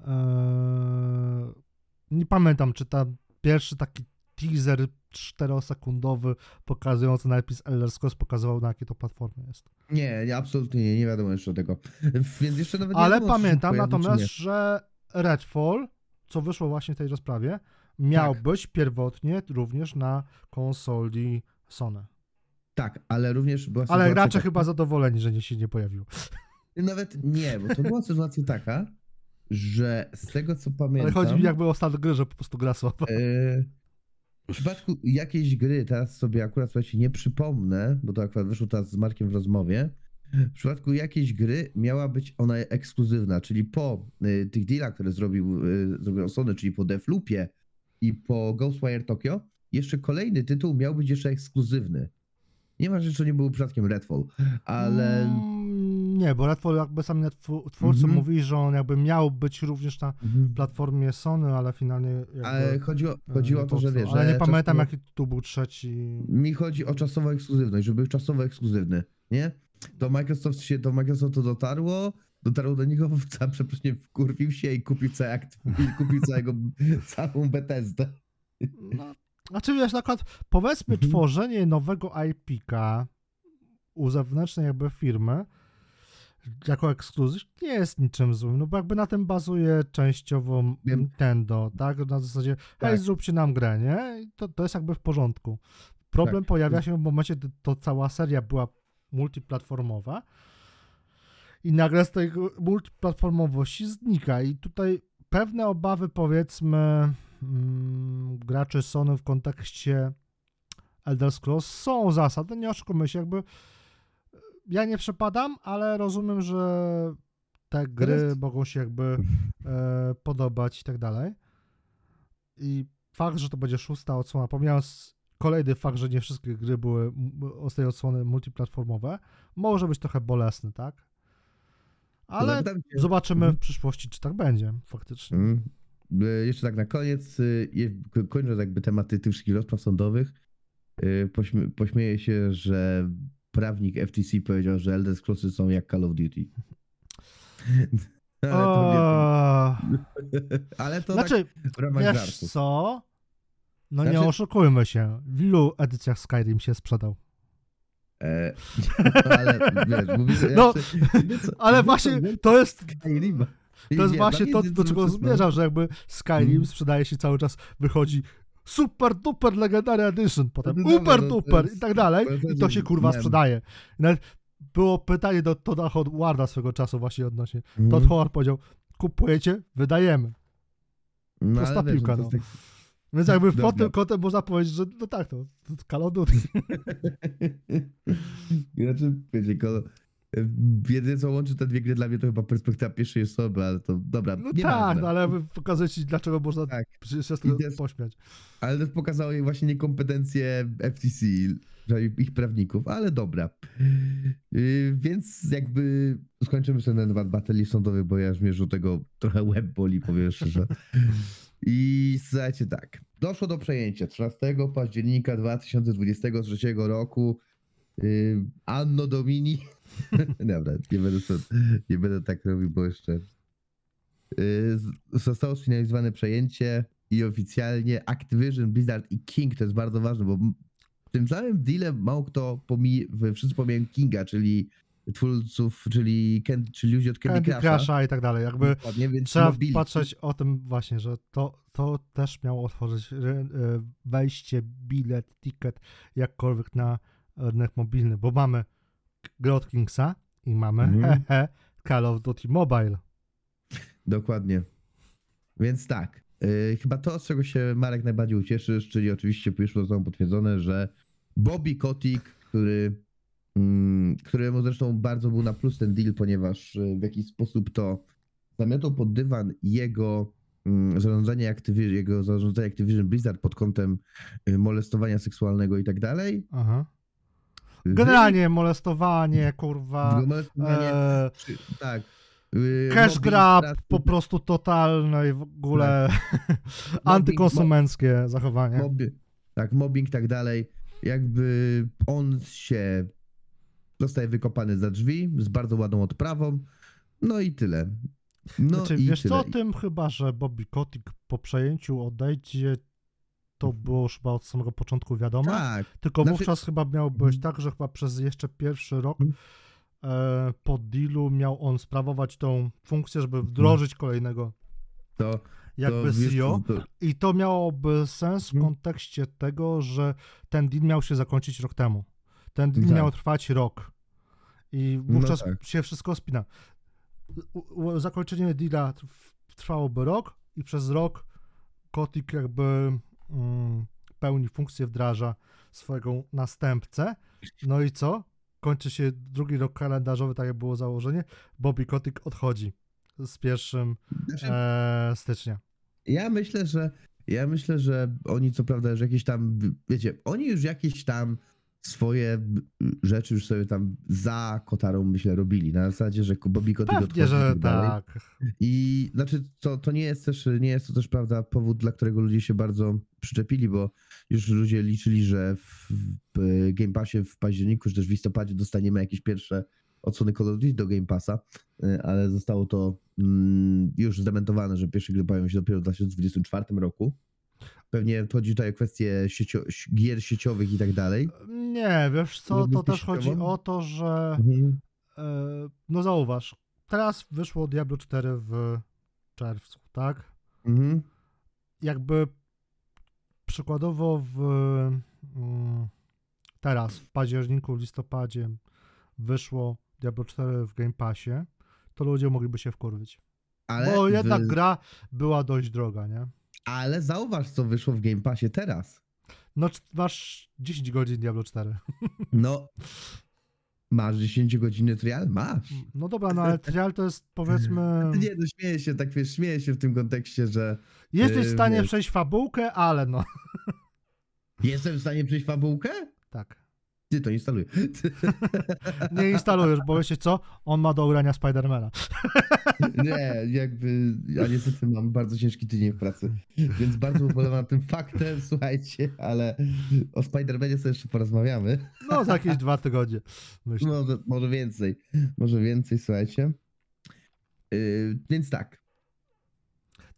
e, nie pamiętam, czy tam pierwszy taki teaser 4-sekundowy pokazujący napis Elder Scrolls pokazywał na jakiej to platformie jest. Nie, nie, absolutnie nie, nie wiadomo jeszcze tego. Więc jeszcze nawet nie Ale wiadomo, pamiętam natomiast, że Redfall, co wyszło właśnie w tej rozprawie, miał Tak. być pierwotnie również na konsoli Sony. Tak, ale również była Ale sytuacja taka- chyba zadowoleni, że nie się nie pojawił. Nawet nie, bo to była sytuacja taka, że z tego co pamiętam... Ale chodzi mi jakby o stan gry, że po prostu gra słaba. E, W przypadku jakiejś gry, teraz sobie akurat słuchajcie, nie przypomnę, bo to akurat wyszło teraz z Markiem w rozmowie. W przypadku jakiejś gry miała być ona ekskluzywna, czyli po y, tych dealach, które zrobił, y, zrobił Sony, czyli po Deathloopie i po Ghostwire Tokyo, jeszcze kolejny tytuł miał być jeszcze ekskluzywny. Nie ma rzeczy, nie był przypadkiem Redfall, ale... Mm, nie, bo Redfall jakby sami tw- twórcy Mhm. mówili, że on jakby miał być również na Mhm. platformie Sony, ale finalnie jakby, Ale chodziło, e, chodziło o to, że wiesz, Ale nie pamiętam czasowo- jaki tu był trzeci. Mi chodzi o czasową ekskluzywność, żeby był czasowo ekskluzywny, nie? Do Microsoft się, do Microsoftu dotarło, dotarło do niego, [laughs] za przepraszam, wkurwił się i kupił i kupił całego, [laughs] całą Bethesdę. No, znaczy wiesz, na przykład powiedzmy Mhm. tworzenie nowego IP-ka u zewnętrznej jakby firmy jako ekskluzyw nie jest niczym złym, no bo jakby na tym bazuje częściowo Wiem. Nintendo, tak? Na zasadzie, hej, Tak. zróbcie nam grę, nie? I to, to jest jakby w porządku. Problem Tak. pojawia się w momencie, gdy to cała seria była multiplatformowa. I nagle z tej multiplatformowości znika. I tutaj pewne obawy powiedzmy mm, graczy Sony w kontekście Elder Scrolls są zasady, nie oszukujmy się, jakby ja nie przepadam, ale rozumiem, że te gry Teraz- mogą się jakby [laughs] e, podobać i tak dalej. I fakt, że to będzie szósta odsłona, pomijając kolejny fakt, że nie wszystkie gry były z tej odsłony multiplatformowe, może być trochę bolesny, tak? Ale zobaczymy Mhm. w przyszłości, czy tak będzie faktycznie. Mm. Y, Jeszcze tak na koniec, ko- kończąc jakby tematy tych wszystkich rozpraw sądowych, y, pośmie, pośmieję się, że prawnik FTC powiedział, że Elder Scrollsy są jak Call of Duty. [laughs] Ale to, O, nie, [laughs] ale to znaczy, tak w ramach wiesz żartu. co? No nie Znaczy- oszukujmy się. W ilu edycjach Skyrim się sprzedał? E, ale wiesz, mówię, No, Ale wiesz [laughs] co, właśnie to jest Skyrim. To Nie, jest nie, właśnie to, do czego zmierzam, że jakby Skyrim Mm. sprzedaje się cały czas, wychodzi super duper legendary edition, potem No super no duper i tak dalej i to się kurwa sprzedaje. Nawet było pytanie do Toda Howarda swego czasu właśnie odnośnie. Mhm. Todd Howard powiedział, kupujecie, wydajemy. No, prosta ale piłka, no to no. Więc jakby pod tym kątem można powiedzieć, że no tak, to, Duty. Znaczy, wiecie, ko- jedyne co łączy te dwie gry dla mnie to chyba perspektywa pierwszej osoby, ale to dobra, No nie tak, no ale pokazuję ci, dlaczego można Tak. się z tego pośmiać. Ale też pokazało jej właśnie niekompetencje FTC, ich prawników, ale dobra. Yy, więc jakby skończymy sobie ten temat batalii sądowych, bo ja już mnie tego trochę łeb boli, powiem szczerze. [laughs] I słuchajcie tak, doszło do przejęcia 13 października 2023 roku yy, Anno Domini. [laughs] Dobra, nie będę, nie będę tak robił, bo jeszcze yy, zostało sfinalizowane przejęcie i oficjalnie Activision, Blizzard i King, to jest bardzo ważne, bo w tym samym deale mało kto pomij, wszyscy pomijają Kinga, czyli twórców, czyli, Ken, czyli ludzi od Candy, Candy Crusha. Crusha i tak dalej. Jakby Dokładnie, więc trzeba patrzeć o tym właśnie, że to, to też miało otworzyć ry- e, wejście, bilet, ticket, jakkolwiek na rynek mobilny, bo mamy grę od Kingsa i mamy [laughs] hehe, Call of Duty Mobile. Dokładnie. Więc tak. Yy, chyba to, z czego się Marek najbardziej ucieszysz, czyli oczywiście już zostało potwierdzone, że Bobby Kotick, który, mm, któremu zresztą bardzo był na plus ten deal, ponieważ yy, w jakiś sposób to zamiatał pod dywan jego mm, zarządzanie Activision, jego zarządzanie Activision Blizzard pod kątem yy, molestowania seksualnego i tak dalej. Aha. Generalnie molestowanie, kurwa, molestowanie, e, czy- tak. Cash mobbing, grab po prostu totalne i w ogóle Tak. [laughs] antykonsumenckie zachowanie. Mobbing, tak, mobbing i tak dalej. Jakby on się zostaje wykopany za drzwi z bardzo ładną odprawą. No i tyle. No znaczy, i wiesz tyle. co, tym chyba, że Bobby Kotick po przejęciu odejdzie, to było już chyba od samego początku wiadomo. Tak, Tylko Znaczy- wówczas chyba miało być Mhm. tak, że chyba przez jeszcze pierwszy rok Mhm. e, po dealu miał on sprawować tą funkcję, żeby wdrożyć kolejnego to, jakby to, wiesz, CEO. to, I to miałoby sens w Mhm. kontekście tego, że ten deal miał się zakończyć rok temu. Ten deal Tak. miał trwać rok. I No wówczas tak. się wszystko spina. Zakończenie deala trw- trwałoby rok i przez rok Kotik jakby mm, pełni funkcję, wdraża swojego następcę. No i co? Kończy się drugi rok kalendarzowy, tak jak było założenie. Bobby Kotik odchodzi z pierwszym znaczy, e, stycznia. Ja myślę, że ja myślę, że oni co prawda już jakieś tam, wiecie, oni już jakieś tam swoje rzeczy już sobie tam za Kotarą, myślę, robili. Na zasadzie, że Bobby Kotick Pewnie, że tak dalej. tak. I znaczy, to, to nie jest też, nie jest to też prawda powód, dla którego ludzie się bardzo przyczepili, bo już ludzie liczyli, że w, w Game Passie w październiku, czy też w listopadzie dostaniemy jakieś pierwsze odsłony Call of Duty do Game Passa, y, ale zostało to mm, już zdementowane, że pierwsze gry pojawią się dopiero w 2024 roku. Pewnie chodzi tutaj o kwestie siecio, gier sieciowych i tak dalej. Nie, wiesz co, to też chodzi o to, że Mhm. e, no zauważ, teraz wyszło Diablo 4 w czerwcu, tak? Mhm. Jakby przykładowo w mm, teraz, w październiku, listopadzie wyszło Diablo 4 w Game Passie, to ludzie mogliby się wkurwić. Ale, Bo jednak w- gra była dość droga, nie? Ale zauważ, co wyszło w Game Passie teraz. No masz 10 godzin Diablo 4. [laughs] No, masz 10 godziny trial? Masz. No dobra, no ale trial to jest powiedzmy... [laughs] Nie, no śmieję się, tak wiesz, śmieję się w tym kontekście, że Jesteś w Yy, stanie wiesz. przejść fabułkę, ale no. jestem w stanie przejść fabułkę? Tak. Ty to instaluj. [laughs] Nie instalujesz, bo wiecie co? On ma do ugrania Spidermana. [laughs] Nie, jakby, ja niestety mam bardzo ciężki tydzień w pracy, więc bardzo ubolewam nad tym faktem, słuchajcie, ale o Spider-Manie sobie jeszcze porozmawiamy. No, za jakieś dwa tygodnie. Myślę. Może, może więcej, może więcej, słuchajcie. Yy, więc tak,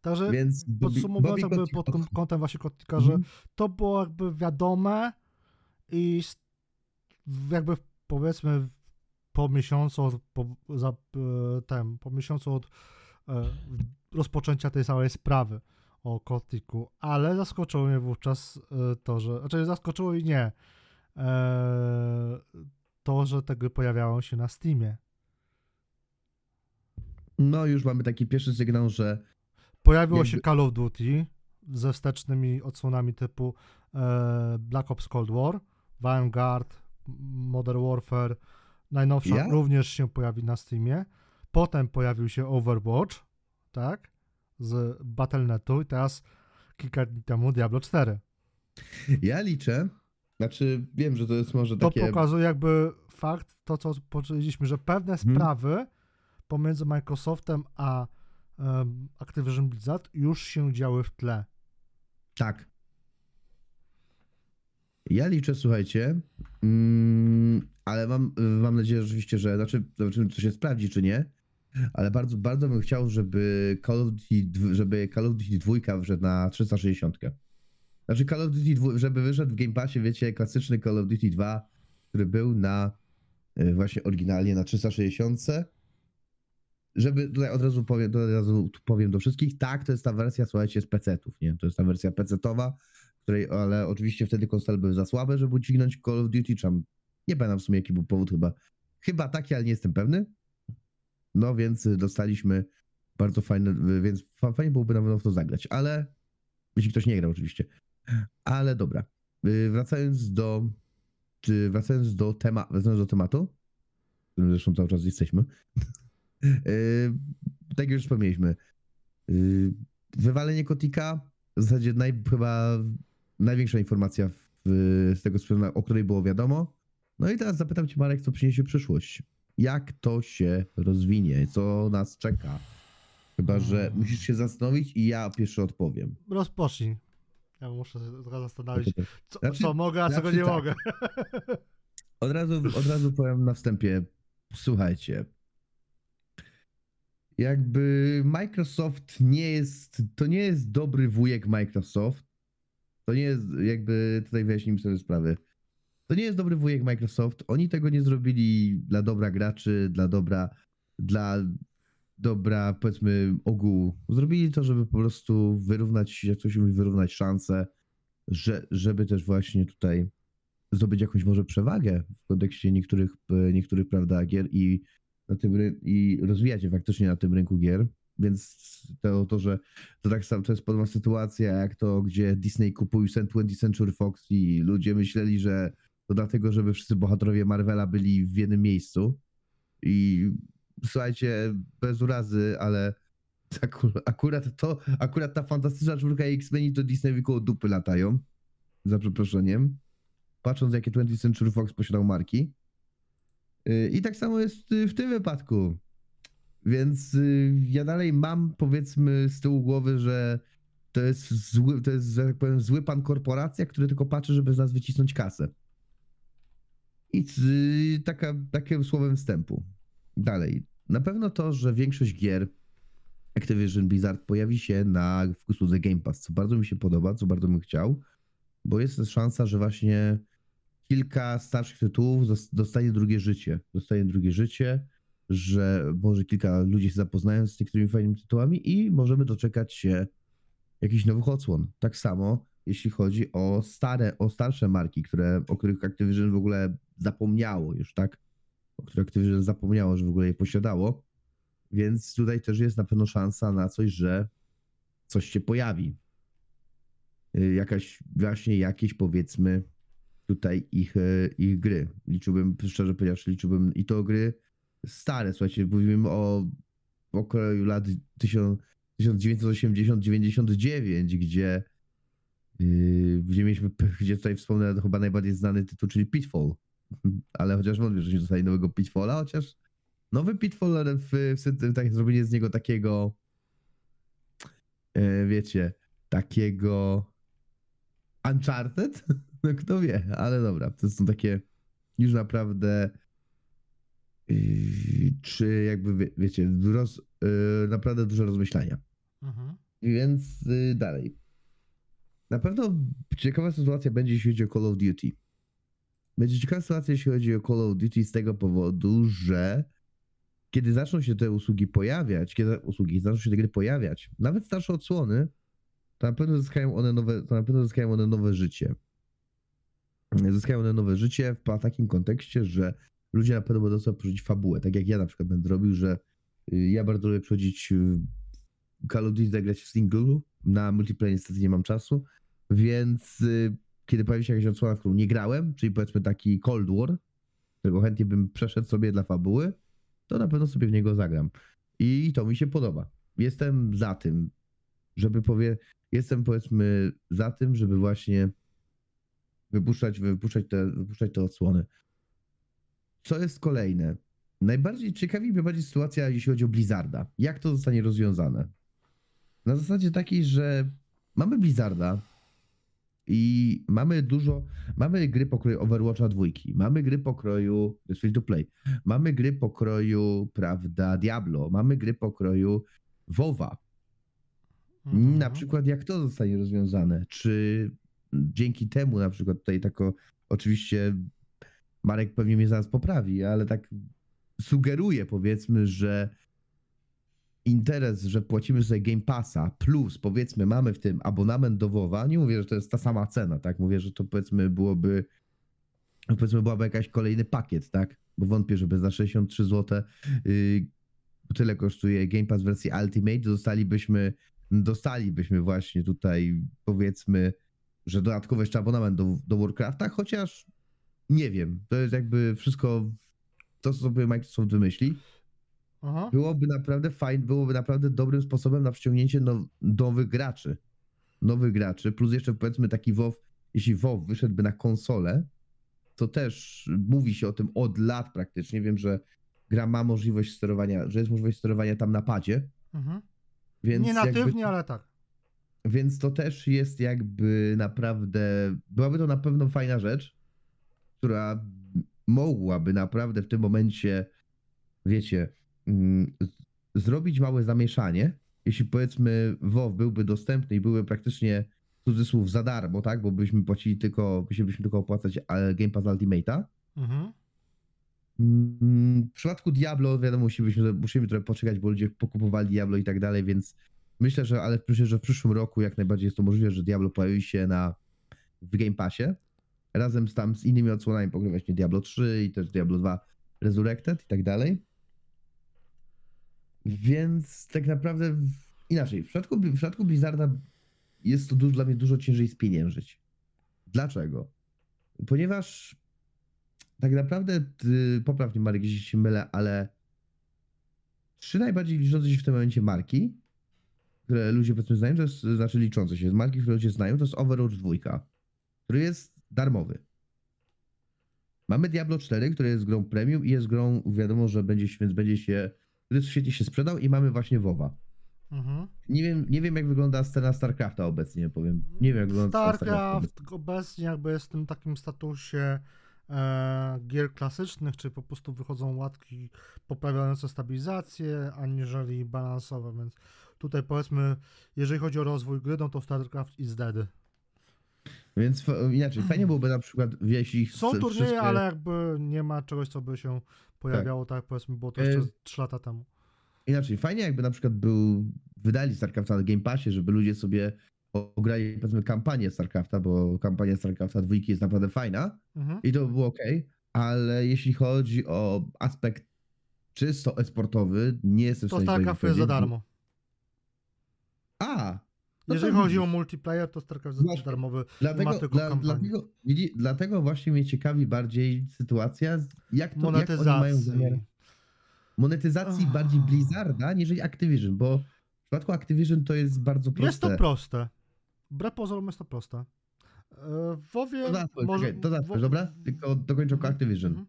Także więc Bobby- podsumowując Bobby jakby pod od- kąt- kątem właśnie Kotika, że Mhm. to było jakby wiadome i w- jakby powiedzmy po miesiącu od, po, za, e, tem, po miesiącu od e, rozpoczęcia tej całej sprawy o Kotiku, ale zaskoczyło mnie wówczas e, to, że, znaczy zaskoczyło i nie, e, to, że te gry pojawiają się na Steamie. No już mamy taki pierwszy sygnał, że Pojawiło Jakby- się Call of Duty ze wstecznymi odsłonami typu e, Black Ops Cold War, Vanguard, Modern Warfare. Najnowsza Ja? również się pojawi na Steamie. Potem pojawił się Overwatch, tak? Z Battle.netu i teraz kilka dni temu Diablo 4. ja liczę, znaczy wiem, że to jest może To takie... pokazuje jakby fakt, to co powiedzieliśmy, że pewne Mhm. sprawy pomiędzy Microsoftem a em, Activision Blizzard już się działy w tle. Tak. Ja liczę, słuchajcie, mm, ale mam, mam nadzieję rzeczywiście, że, znaczy, zobaczymy, czy się sprawdzi, czy nie, ale bardzo, bardzo bym chciał, żeby Call of Duty, żeby Call of Duty 2 wszedł na 360. Znaczy Call of Duty, 2, żeby wyszedł w Game Passie, wiecie, klasyczny Call of Duty 2, który był na, y, właśnie oryginalnie na 360. Żeby tutaj od razu powiem, od razu powiem do wszystkich, tak, to jest ta wersja, słuchajcie, z PC-ów, nie? To jest ta wersja PC-towa, której, ale oczywiście wtedy konsole były za słabe, żeby udźwignąć Call of Duty, tam, nie pamiętam w sumie jaki był powód chyba, chyba taki, ale nie jestem pewny. No więc y, dostaliśmy bardzo fajne, y, więc fa- fajnie byłoby na pewno w to zagrać, ale jeśli ktoś nie grał oczywiście. Ale dobra, Y, wracając do, czy wracając do, tema, wracając do tematu, w którym zresztą cały czas jesteśmy, Y, tak już wspomnieliśmy, y, wywalenie Kotika, w zasadzie naj, chyba największa informacja w, z tego, strony, o której było wiadomo. No i teraz zapytam cię, Marek, co przyniesie przyszłość. Jak to się rozwinie? Co nas czeka? Chyba, że Mm. musisz się zastanowić i ja pierwszy odpowiem. Rozpocznij. Ja muszę się trochę zastanowić, co, Znaczy- co mogę, a czego znaczy nie tak. mogę. Od razu, od razu powiem na wstępie, słuchajcie. Jakby Microsoft nie jest, to nie jest dobry wujek Microsoft. To nie jest, jakby tutaj wyjaśnijmy sobie sprawy. To nie jest dobry wujek Microsoft. Oni tego nie zrobili dla dobra graczy, dla dobra, dla dobra, powiedzmy, ogółu. Zrobili to, żeby po prostu wyrównać, jak to się mówi, wyrównać szanse, że, żeby też właśnie tutaj zdobyć jakąś może przewagę w kontekście niektórych, niektórych prawda, gier i, na tym, i rozwijać je faktycznie na tym rynku gier. Więc to, to że to tak samo to jest podobna sytuacja jak to, gdzie Disney kupił 20th Century Fox i ludzie myśleli, że to dlatego, żeby wszyscy bohaterowie Marvela byli w jednym miejscu. I słuchajcie, bez urazy, ale aku- akurat to, akurat ta fantastyczna czwórka i X-Meni to Disney koło dupy latają. Za przeproszeniem patrząc jakie 20th Century Fox posiadał marki. Yy, I tak samo jest yy, w tym wypadku. Więc yy, ja dalej mam powiedzmy z tyłu głowy, że to jest zły, to jest, że tak powiem, zły pan korporacja, który tylko patrzy, żeby z nas wycisnąć kasę. I yy, taka, takim słowem wstępu. Dalej. Na pewno to, że większość gier Activision Blizzard pojawi się na w usłudze Game Pass, co bardzo mi się podoba, co bardzo bym chciał, bo jest też szansa, że właśnie kilka starszych tytułów dostanie drugie życie. Dostanie drugie życie, że może kilka ludzi się zapoznają z niektórymi fajnymi tytułami i możemy doczekać się jakichś nowych odsłon. Tak samo jeśli chodzi o stare, o starsze marki, które, o których Activision w ogóle zapomniało już, tak? O których Activision zapomniało, że w ogóle je posiadało. Więc tutaj też jest na pewno szansa na coś, że coś się pojawi. Y, Jakaś, właśnie jakieś powiedzmy tutaj ich, e, ich gry. Liczyłbym, szczerze powiedziawszy, liczyłbym i to gry stare, słuchajcie, mówimy o okroju lat 1980-99, gdzie yy, gdzie mieliśmy, [laughs] gdzie tutaj wspomnę chyba najbardziej znany tytuł, czyli Pitfall. [laughs] Ale chociaż wątpię, że nie dostali nowego Pitfalla, chociaż nowy Pitfall ale w, w, tak, zrobienie z niego takiego e, wiecie, takiego Uncharted? [laughs] No kto wie, ale dobra, to są takie już naprawdę yy, czy jakby wie, wiecie, roz, yy, naprawdę duże rozmyślania. Mhm. Więc yy, dalej. Na pewno ciekawa sytuacja będzie, jeśli chodzi o Call of Duty. Będzie ciekawa sytuacja, jeśli chodzi o Call of Duty z tego powodu, że kiedy zaczną się te usługi pojawiać, kiedy usługi zaczną się te gry pojawiać, nawet starsze odsłony, to na pewno zyskają one nowe, to na pewno zyskają one nowe życie. Zyskają one nowe życie w takim kontekście, że ludzie na pewno będą sobie przeżyć fabułę, tak jak ja na przykład będę robił, że y, ja bardzo lubię przechodzić Call of Duty zagrać w singlu, na multiplayer niestety nie mam czasu, więc y, kiedy pojawi się jakaś odsłona, w którą nie grałem, czyli powiedzmy taki Cold War, którego chętnie bym przeszedł sobie dla fabuły, to na pewno sobie w niego zagram. I to mi się podoba. Jestem za tym, żeby powie, jestem powiedzmy za tym, żeby właśnie wypuszczać, wypuszczać, te, wypuszczać te odsłony. Co jest kolejne? Najbardziej ciekawi mnie bardziej sytuacja, jeśli chodzi o Blizzarda. Jak to zostanie rozwiązane? Na zasadzie takiej, że mamy Blizzarda i mamy dużo, mamy gry pokroju Overwatcha dwójki, mamy gry pokroju free to play, mamy gry pokroju, prawda, Diablo, mamy gry pokroju WoWa. Mhm. Na przykład jak to zostanie rozwiązane? Czy dzięki temu na przykład tutaj tako, oczywiście Marek pewnie mnie zaraz poprawi, ale tak sugeruje powiedzmy, że interes, że płacimy sobie Game Passa plus powiedzmy mamy w tym abonament do WoWa, nie mówię, że to jest ta sama cena, tak? Mówię, że to powiedzmy byłoby powiedzmy byłaby jakaś kolejny pakiet, tak? Bo wątpię, żeby za 63 zł yy, tyle kosztuje Game Pass w wersji Ultimate, dostalibyśmy dostalibyśmy właśnie tutaj powiedzmy, że dodatkowy jeszcze abonament do, do Warcrafta, chociaż nie wiem, to jest jakby wszystko to, co sobie Microsoft wymyśli, Aha. byłoby naprawdę fajne, byłoby naprawdę dobrym sposobem na przyciągnięcie now, nowych graczy. Nowych graczy, plus jeszcze powiedzmy taki WoW, jeśli WoW wyszedłby na konsolę, to też mówi się o tym od lat praktycznie. Wiem, że gra ma możliwość sterowania, że jest możliwość sterowania tam na padzie, Mhm. więc Nie jakby- natywnie, ale tak. więc to też jest jakby naprawdę, byłaby to na pewno fajna rzecz, która mogłaby naprawdę w tym momencie, wiecie, mm, zrobić małe zamieszanie, jeśli powiedzmy WoW byłby dostępny i byłby praktycznie cudzysłów za darmo, tak, bo byśmy płacili tylko, musielibyśmy tylko opłacać e, Game Pass Ultimate'a. Mhm. Mm, W przypadku Diablo, wiadomo, musimy, musimy trochę poczekać, bo ludzie pokupowali Diablo i tak dalej, więc myślę, że ale myślę, że w przyszłym roku jak najbardziej jest to możliwe, że Diablo pojawi się na w Game Passie. Razem z tam z innymi odsłonami, pokrywa właśnie Diablo 3 i też Diablo 2 Resurrected i tak dalej. Więc tak naprawdę w- inaczej. W przypadku, w przypadku Blizzarda jest to dużo, dla mnie dużo ciężej spieniężyć. Dlaczego? Ponieważ tak naprawdę, ty, popraw mnie Marek, jeśli się mylę, ale trzy najbardziej liczące się w tym momencie marki, które ludzie powiedzmy znają, to jest, znaczy liczące się, marki, które ludzie znają, to jest Overwatch 2, który jest darmowy. Mamy Diablo 4, który jest grą premium i jest grą, wiadomo, że będzie się, więc będzie się, który świetnie się sprzedał i mamy właśnie WoWa. Mhm. Nie wiem, nie wiem jak wygląda scena StarCrafta obecnie, powiem. Nie wiem jak wygląda scena StarCrafta obecnie. StarCraft obecnie jakby jest w tym takim statusie e, gier klasycznych, czy po prostu wychodzą łatki poprawiające stabilizację, aniżeli balansowe, więc tutaj powiedzmy, jeżeli chodzi o rozwój gry, no to StarCraft is dead. Więc inaczej, fajnie byłoby na przykład, jeśli Są turnieje, wszystkie- ale jakby nie ma czegoś, co by się pojawiało, tak, jak powiedzmy było to E, jeszcze 3 lata temu. Inaczej, fajnie jakby na przykład był, wydali StarCrafta na Game Passie, żeby ludzie sobie ograli powiedzmy kampanię StarCrafta, bo kampania StarCrafta dwójki jest naprawdę fajna Mhm. i to by było ok, ale jeśli chodzi o aspekt czysto esportowy, nie jestem w To stanie StarCraft powiedzieć, jest za darmo. A! No Jeżeli chodzi o widzisz. multiplayer, to StarCraft jest Właśnie, darmowy. ma Dlatego, tylko dla, kampanię. dlatego, dlatego właśnie mnie ciekawi bardziej sytuacja, jak, to, jak oni mają zamiar Monetyzacji. monetyzacji Ah. bardziej Blizzarda, niżeli Activision, bo w przypadku Activision to jest bardzo proste. Jest to proste. Wbrew pozorom jest to proste. W WoWie To może... to wo- dobra? Tylko dokończę o Mhm, Activision. mhm.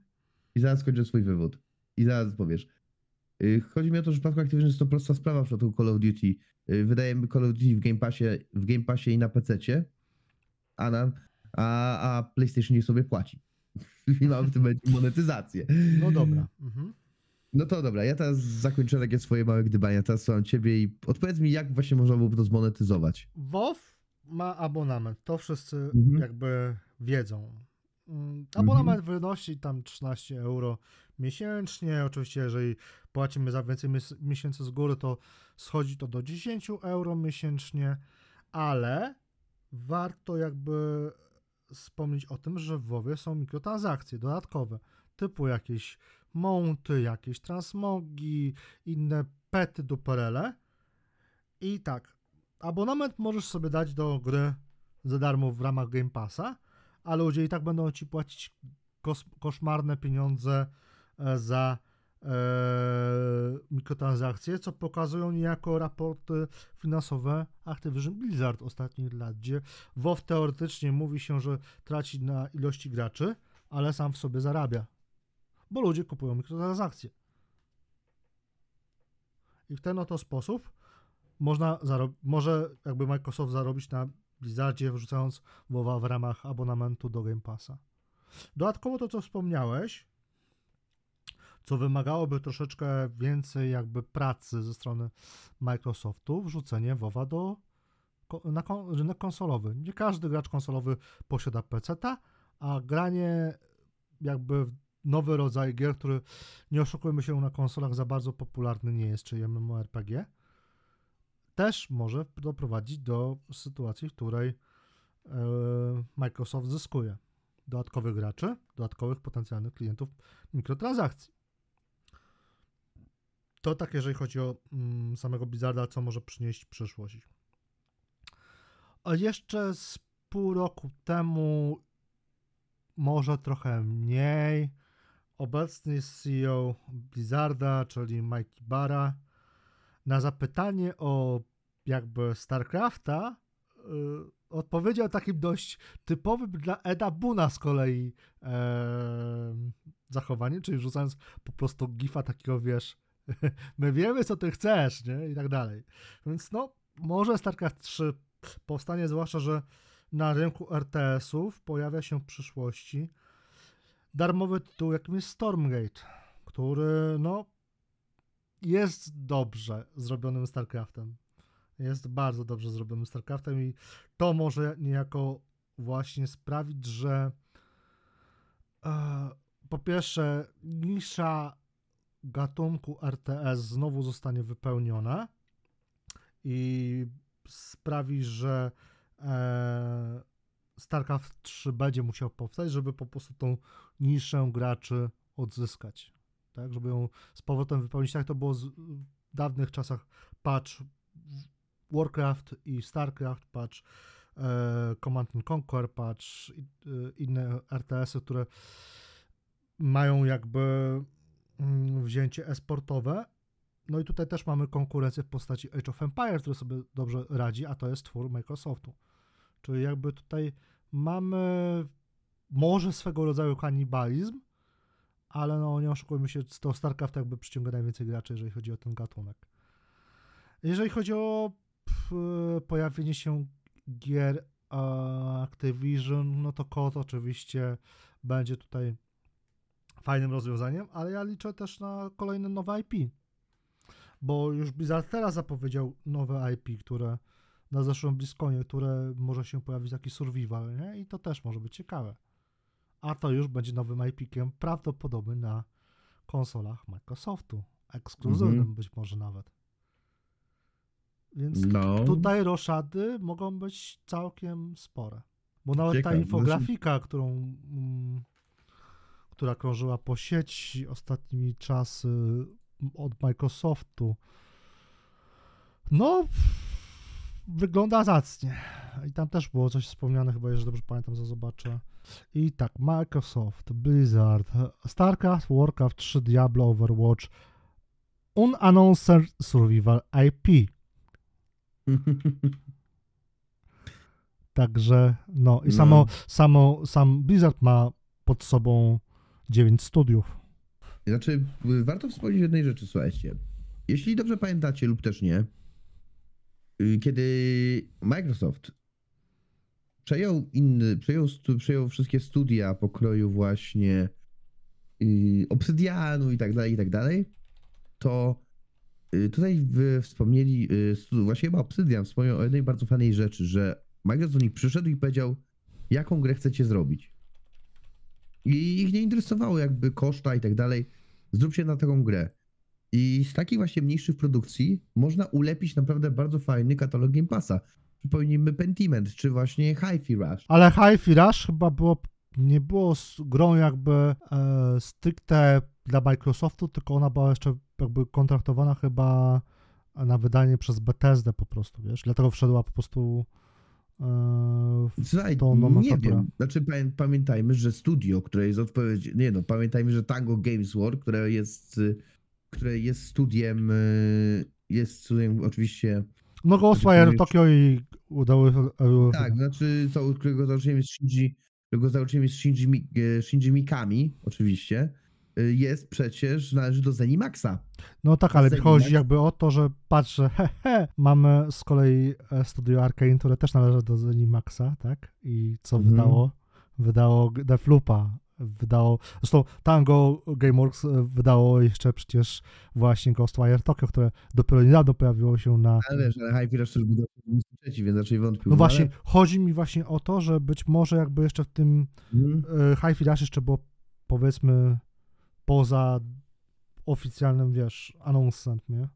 I zaraz skończę swój wywód. I zaraz powiesz. Y, Chodzi mi o to, że w przypadku Activision jest to prosta sprawa w przypadku Call of Duty. Y, Wydajemy Call of Duty w Game Passie, w Game Passie i na PC-cie, a, na, a, a PlayStation niech sobie płaci. [laughs] I mamy w tym momencie monetyzację. No dobra. Mhm. No to dobra, ja teraz zakończę takie swoje małe gdybania. Teraz słucham ciebie i odpowiedz mi, jak właśnie można byłoby to zmonetyzować. WoW ma abonament. To wszyscy Mhm. jakby wiedzą. Mm, Abonament wynosi tam 13 euro miesięcznie. Oczywiście, jeżeli płacimy za więcej mies- miesięcy z góry, to schodzi to do 10 euro miesięcznie, ale warto jakby wspomnieć o tym, że w WoWie są mikrotransakcje dodatkowe, typu jakieś mounty, jakieś transmogi, inne pety duperele. I tak, abonament możesz sobie dać do gry za darmo w ramach Game Passa, a ludzie i tak będą ci płacić kos- koszmarne pieniądze za e, mikrotransakcje, co pokazują niejako raporty finansowe Activision Blizzard ostatnich lat, gdzie WoW teoretycznie mówi się, że traci na ilości graczy, ale sam w sobie zarabia, bo ludzie kupują mikrotransakcje. I w ten oto sposób można może jakby Microsoft zarobić na Blizzardzie, wrzucając WoWa w ramach abonamentu do Game Passa. Dodatkowo to, co wspomniałeś, co wymagałoby troszeczkę więcej jakby pracy ze strony Microsoftu, wrzucenie WoWa do, na kon- rynek konsolowy. Nie każdy gracz konsolowy posiada PC-ta, a granie jakby w nowy rodzaj gier, który nie oszukujmy się na konsolach za bardzo popularny nie jest, czyli MMORPG, też może doprowadzić do sytuacji, w której e, Microsoft zyskuje dodatkowych graczy, dodatkowych potencjalnych klientów mikrotransakcji. To tak, jeżeli chodzi o mm, samego Blizzarda, co może przynieść przyszłość. A jeszcze z pół roku temu, może trochę mniej, obecny CEO Blizzarda, czyli Mike Barra, na zapytanie o jakby StarCrafta yy, odpowiedział takim dość typowym dla Eda Buna z kolei e, zachowaniem, czyli rzucając po prostu gifa takiego, wiesz, [laughs] my wiemy, co ty chcesz, nie? I tak dalej. Więc no, może StarCraft 3 powstanie, zwłaszcza, że na rynku RTS-ów pojawia się w przyszłości darmowy tytuł, jakim jest Stormgate, który, no, jest dobrze zrobionym StarCraftem. Jest bardzo dobrze zrobionym StarCraftem i to może niejako właśnie sprawić, że e, po pierwsze nisza gatunku RTS znowu zostanie wypełniona i sprawi, że e, StarCraft 3 będzie musiał powstać, żeby po prostu tą niszę graczy odzyskać. Tak, żeby ją z powrotem wypełnić. Tak to było z, w dawnych czasach patch Warcraft i Starcraft, patch e, Command and Conquer, patch i, e, inne RTS-y, które mają jakby wzięcie esportowe. No i tutaj też mamy konkurencję w postaci Age of Empires, który sobie dobrze radzi, a to jest twór Microsoftu. Czyli jakby tutaj mamy może swego rodzaju kanibalizm, ale no nie oszukujmy się, to StarCraft jakby przyciąga najwięcej graczy, jeżeli chodzi o ten gatunek. Jeżeli chodzi o pojawienie się gier e, Activision, no to KOT oczywiście będzie tutaj fajnym rozwiązaniem, ale ja liczę też na kolejne nowe IP. Bo już Blizzard teraz zapowiedział nowe IP, które na zeszłym BlizzConie, które może się pojawić taki survival, nie? I to też może być ciekawe. A to już będzie nowym IP-kiem, prawdopodobnie na konsolach Microsoftu. Ekskluzywnym Mhm. być może nawet. Więc No. tutaj roszady mogą być całkiem spore. Bo nawet ta Ciekawe, infografika, którą, mm, która krążyła po sieci ostatnimi czasy od Microsoftu, no wygląda zacnie. I tam też było coś wspomniane, chyba jeżeli dobrze pamiętam, co zobaczę. I tak, Microsoft, Blizzard, StarCraft, Warcraft 3, Diablo, Overwatch, Unannounced Survival IP. [laughs] Także, no i No. samo, samo, sam Blizzard ma pod sobą 9 studiów. Znaczy, y, warto wspomnieć jednej rzeczy, słuchajcie. Jeśli dobrze pamiętacie lub też nie, y, kiedy Microsoft przejął inny, przejął, przejął wszystkie studia pokroju właśnie y, Obsydianu i tak dalej, i tak dalej, to y, tutaj wspomnieli, y, stu- właśnie chyba Obsydian wspomniał o jednej bardzo fajnej rzeczy, że Microsoft do nich przyszedł i powiedział, jaką grę chcecie zrobić. I ich nie interesowało jakby koszta i tak dalej. Zróbcie na taką grę. I z takich właśnie mniejszych produkcji można ulepić naprawdę bardzo fajny katalog Game Passa. Przypomnijmy Pentiment, czy właśnie Hi-Fi Rush. Ale Hi-Fi Rush chyba było, nie było grą jakby e, stricte dla Microsoftu, tylko ona była jeszcze jakby kontraktowana chyba na wydanie przez Bethesdę po prostu, wiesz? Dlatego wszedła po prostu w Słuchaj, tą nie wiem. Znaczy pamię- pamiętajmy, że studio, które jest odpowiedź... Nie no, pamiętajmy, że Tango Games World, które jest, które jest studiem, y, jest studiem oczywiście... No Ghostwire Znaczy, Tokio i udało e, Tak, znaczy, co, którego założycielem jest Shinji, którego założycielem jest Shinji, e, Shinji Mikami, oczywiście, jest przecież, należy do Zenimaxa. No tak, ale Zenimax. chodzi jakby o to, że patrz, że he, he, mamy z kolei e, studio Arkane, które też należy do Zenimaxa, tak? I co Mhm. wydało? Wydało Deathloopa, wydało, zresztą Tango Gameworks e, wydało jeszcze przecież właśnie Ghostwire Tokyo, które dopiero niedawno pojawiło się na... Ale wiesz, ale Hi-Fi Rush też był trzeci, więc raczej wątpił. No właśnie, ale- chodzi mi właśnie o to, że być może jakby jeszcze w tym Mhm. e, Hi-Fi Rush jeszcze było powiedzmy poza oficjalnym, wiesz, announcement, nie?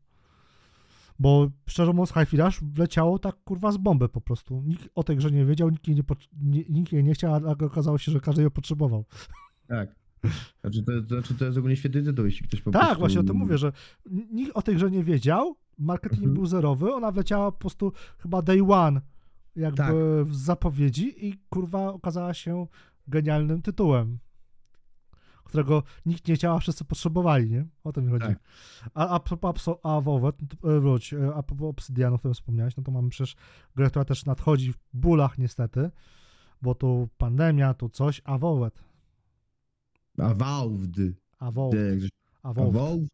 Bo szczerze mówiąc, Hi-Fi Rush wleciało tak kurwa z bomby po prostu. Nikt o tej grze nie wiedział, nikt jej nie, nikt jej nie chciał, a okazało się, że każdy ją potrzebował. Tak. Znaczy to, to, znaczy to jest ogólnie świetny tytuł, jeśli ktoś po tak, prostu... właśnie o tym mówię, że nikt o tej grze nie wiedział, marketing Mhm. był zerowy, ona wleciała po prostu chyba day one jakby Tak. w zapowiedzi i kurwa okazała się genialnym tytułem, którego nikt nie chciał, a wszyscy potrzebowali, nie? O to mi chodzi. Tak. A, a propos a, Wowet, e, wróć, e, a propos Obsidianu, o którym wspomniałeś, no to mamy przecież grę, która też nadchodzi w bólach niestety, bo tu pandemia, tu coś, a Wowet, a jak- a Wowet. Avowed.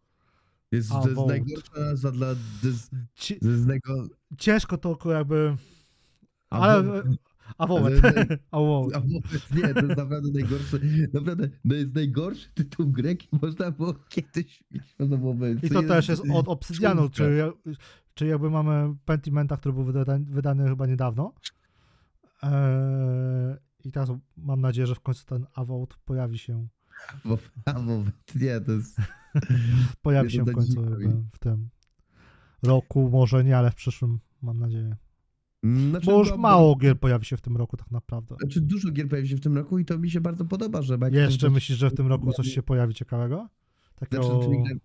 Jest, to jest najgorsza nazwa dla... To jest, Ci- to jest najgo... ciężko to jakby, ale a Ale- [laughs] a Wowet. Avowed, nie, to jest naprawdę najgorszy, naprawdę, to jest najgorszy tytuł gry, można było kiedyś mieć. Można było I to też jest od Obsidianu, czyli, czyli jakby mamy Pentimenta, który był wydany, wydany chyba niedawno. Eee, I teraz mam nadzieję, że w końcu ten Avowed pojawi się. Avowed, nie, to jest... [laughs] Pojawi się w tak końcu w tym roku, może nie, ale w przyszłym mam nadzieję. Znaczy, Bo już no, mało gier pojawi się w tym roku tak naprawdę. Znaczy dużo gier pojawi się w tym roku i to mi się bardzo podoba, że... Microsoft Jeszcze myślisz, że w tym roku coś się pojawi ciekawego? Takiego Znaczy, grami-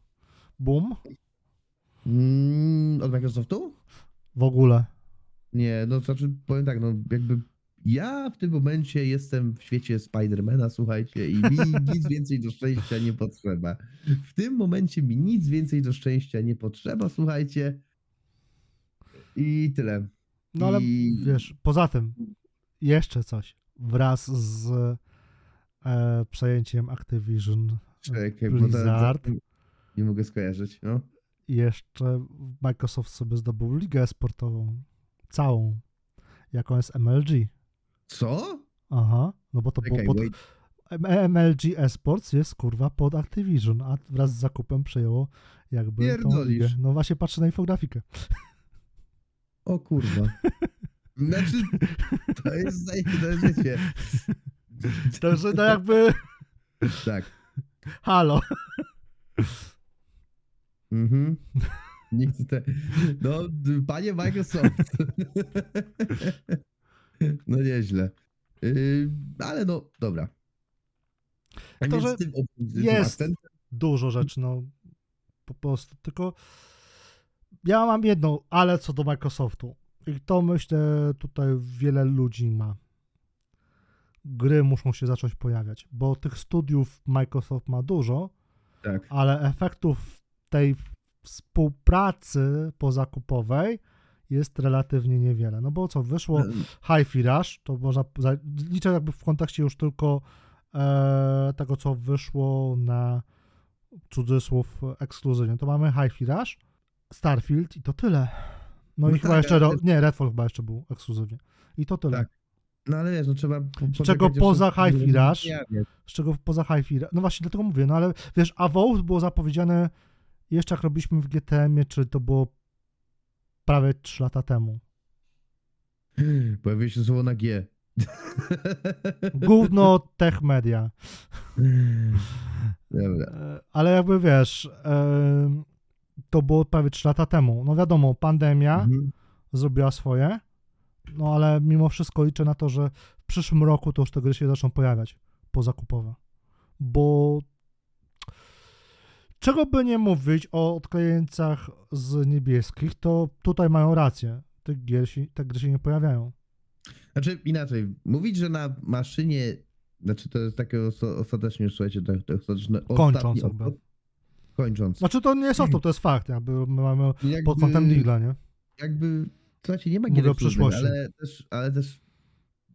boom? Mm, od Microsoftu? W ogóle. Nie, no to znaczy powiem tak, no jakby ja w tym momencie jestem w świecie Spidermana, słuchajcie, i mi [laughs] nic więcej do szczęścia nie potrzeba. W tym momencie mi nic więcej do szczęścia nie potrzeba, słuchajcie. I tyle. No ale I... wiesz, poza tym jeszcze coś. Wraz z e, przejęciem Activision Czekaj, bo to- Blizzard. to- Nie mogę skojarzyć, no. jeszcze Microsoft sobie zdobył ligę sportową. Całą. Jaką jest MLG. Co? Aha, no bo to Czekaj, było pod... wait. MLG Esports jest kurwa pod Activision, a wraz z zakupem przejęło jakby tą Pierdolisz. ligę. No właśnie patrzę na infografikę. [laughs] O kurwa. [laughs] Znaczy, to jest, zaj- to jest wiecie, Także no jakby tak. halo. Mhm. Chcę te... No, panie Microsoft. No nieźle. Yy, ale no, dobra. Tak To, więc że z tym, jest. akcentem- Dużo rzeczy, no po prostu. Tylko ja mam jedno, ale co do Microsoftu. I to myślę tutaj wiele ludzi ma. Gry muszą się zacząć pojawiać, bo tych studiów Microsoft ma dużo, Tak. ale efektów tej współpracy pozakupowej jest relatywnie niewiele. No bo co, wyszło Hi-Fi Rush, to można, liczę jakby w kontekście już tylko e, tego, co wyszło na cudzysłów ekskluzywnie. To mamy Hi-Fi Rush, Starfield i to tyle. No, No i chyba tak, jeszcze, ale- nie, Redfall chyba jeszcze był ekskluzywnie. I to tyle. Tak. No ale wiesz, no trzeba... Z czego poza Hi-Fi Rush? Z czego poza Hi-Fi, no właśnie dlatego mówię, no ale wiesz, Avowed było zapowiedziane jeszcze jak robiliśmy w GTM-ie, czy to było prawie 3 lata temu. [clears throat] Pojawiło się słowo na G. [laughs] Gówno tech media. Dobra. E, Ale jakby wiesz, to było prawie 3 lata temu. No wiadomo, pandemia Mhm. zrobiła swoje, no ale mimo wszystko liczę na to, że w przyszłym roku to już te gry się zaczną pojawiać pozakupowe. Bo czego by nie mówić o odklejeńcach z niebieskich, to tutaj mają rację. Te, gier się, te gry się nie pojawiają. Znaczy inaczej, mówić, że na maszynie, znaczy to jest takie oso- ostatecznie, słuchajcie, to, to ostateczne, Kończąc ostatni jakby. opłat- Kończąc. Znaczy to nie jest soft, to jest fakt. Jakby my mamy Jakby- pod kątem Digla, nie? Jakby, słuchajcie, nie ma gier przyszłości. ale też, ale też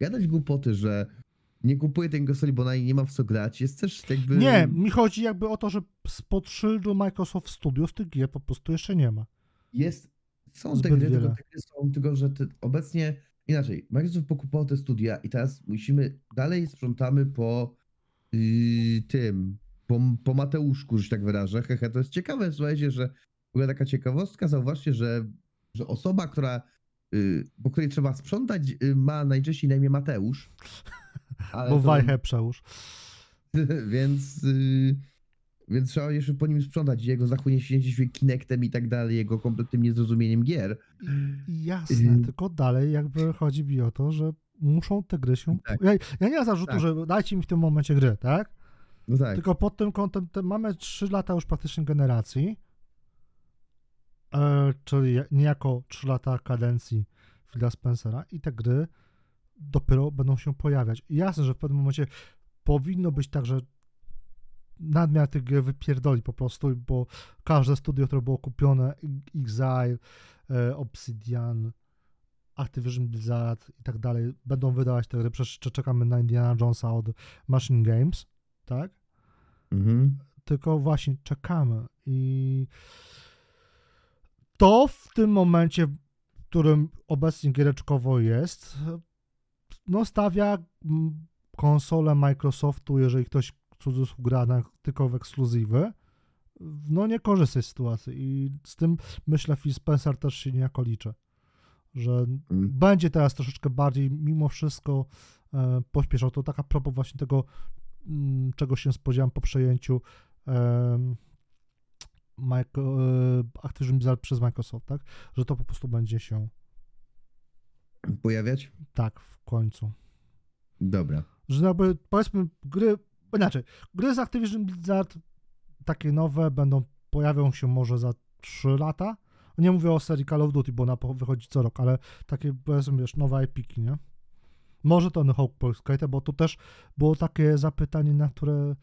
gadać głupoty, że nie kupuję tej konsoli, bo na niej nie mam w co grać, jest też jakby... Nie, mi chodzi jakby o to, że spod szyldu Microsoft Studios tych gier po prostu jeszcze nie ma. Jest, są te Zbyt gry, tylko te gry są, tylko że te, obecnie, inaczej, Microsoft pokupował te studia i teraz musimy, dalej sprzątamy po yy, tym, po, po Mateuszku, że się tak wyrażę, hehe, to jest ciekawe, słuchajcie, że w ogóle taka ciekawostka, zauważcie, że, że osoba, która, yy, po której trzeba sprzątać, yy, ma najczęściej na imię Mateusz, [laughs] ale Bo to- wajchę przełóż. [laughs] więc, yy, więc trzeba jeszcze po nim sprzątać jego zachłynięcie się Kinectem i tak dalej, jego kompletnym niezrozumieniem gier. Jasne, Mhm. tylko dalej jakby chodzi mi o to, że muszą te gry się... Tak. Ja, ja nie mam zarzutu, Tak. że dajcie mi w tym momencie gry, tak? No tak. Tylko pod tym kątem te, mamy 3 lata już praktycznie generacji, e, czyli niejako 3 lata kadencji Phila Spencera i te gry dopiero będą się pojawiać. I jasne, że w pewnym momencie powinno być tak, że nadmiar tych gier wypierdoli po prostu, bo każde studio, które było kupione, Exile, e, Obsidian, Activision Blizzard i tak dalej, będą wydawać te gry. Przecież czekamy na Indiana Jonesa od Machine Games, tak? Mhm. tylko właśnie czekamy i to w tym momencie, w którym obecnie giereczkowo jest, no stawia konsolę Microsoftu, jeżeli ktoś cudzysłów gra na, tylko w ekskluzywy, no niekorzystnej sytuacji i z tym myślę Phil Spencer też się niejako liczy, że Mm. będzie teraz troszeczkę bardziej mimo wszystko e, pośpieszał. To taka propos właśnie tego, czego się spodziewam po przejęciu Micro, e, Activision Blizzard przez Microsoft, tak? Że to po prostu będzie się Pojawiać? tak w końcu. Dobra. Że jakby powiedzmy gry, inaczej, gry z Activision Blizzard takie nowe będą, pojawią się może za 3 lata. Nie mówię o serii Call of Duty, bo ona wychodzi co rok, ale takie powiedzmy, wiesz, nowe epiki, nie? Może to Hawk Pro Skate, bo tu też było takie zapytanie, na które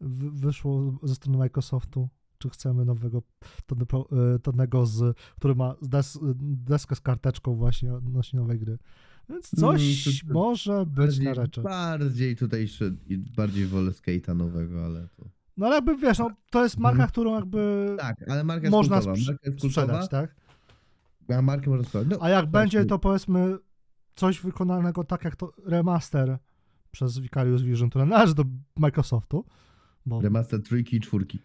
wy- wyszło ze strony Microsoftu, czy chcemy nowego Tony Pro- e, Tonego, z, który ma des, deskę z karteczką właśnie odnośnie nowej gry. Więc coś Mm, to- to może być na Bardziej, rzeczy. bardziej tutaj bardziej wolę skate'a nowego, ale to... No ale jakby wiesz, no, to jest marka, Mhm. którą jakby Tak, ale marka można kultowa. Marka sprzedać, tak? a markę można sprzedać. No, A jak będzie to powiedzmy coś wykonanego tak jak to remaster przez Vicarious Vision, które należy do Microsoftu, bo Remaster trójki i czwórki.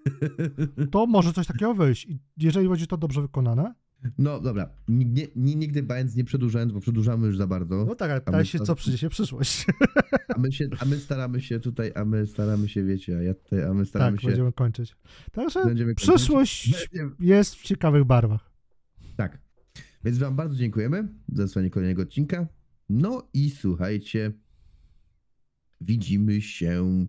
[laughs] to może coś takiego wyjść. I jeżeli będzie to dobrze wykonane, No dobra, nie, nie, nigdy bając nie przedłużając, bo przedłużamy już za bardzo. no tak, ale pytaj się, co przyniesie przyszłość. [laughs] A my, się, a my staramy się tutaj, a my staramy się, wiecie, a ja tutaj, a my staramy tak, się... będziemy kończyć. Także Będziemy kończyć. przyszłość Będziemy- jest w ciekawych barwach. Tak. Więc wam bardzo dziękujemy za zasłanie kolejnego odcinka. No i słuchajcie, widzimy się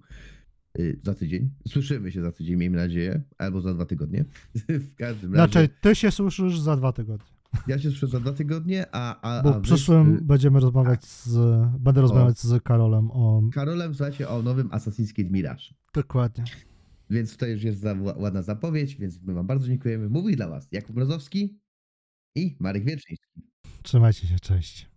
y, za tydzień. Słyszymy się za tydzień, miejmy nadzieję, albo za dwa tygodnie. [laughs] w każdym razie. Znaczy, ty się słyszysz za dwa tygodnie. Ja się słyszę za dwa tygodnie, a. a, Bo a w wy- przyszłym y, będziemy rozmawiać z, będę rozmawiać z Karolem o... Karolem, słuchajcie, o nowym Assassin's Creed Mirage. Dokładnie. Więc tutaj już jest za, ładna zapowiedź, więc my wam bardzo dziękujemy. Mówi dla was Jakub Mrozowski i Marek Wieczyński. Trzymajcie się, cześć.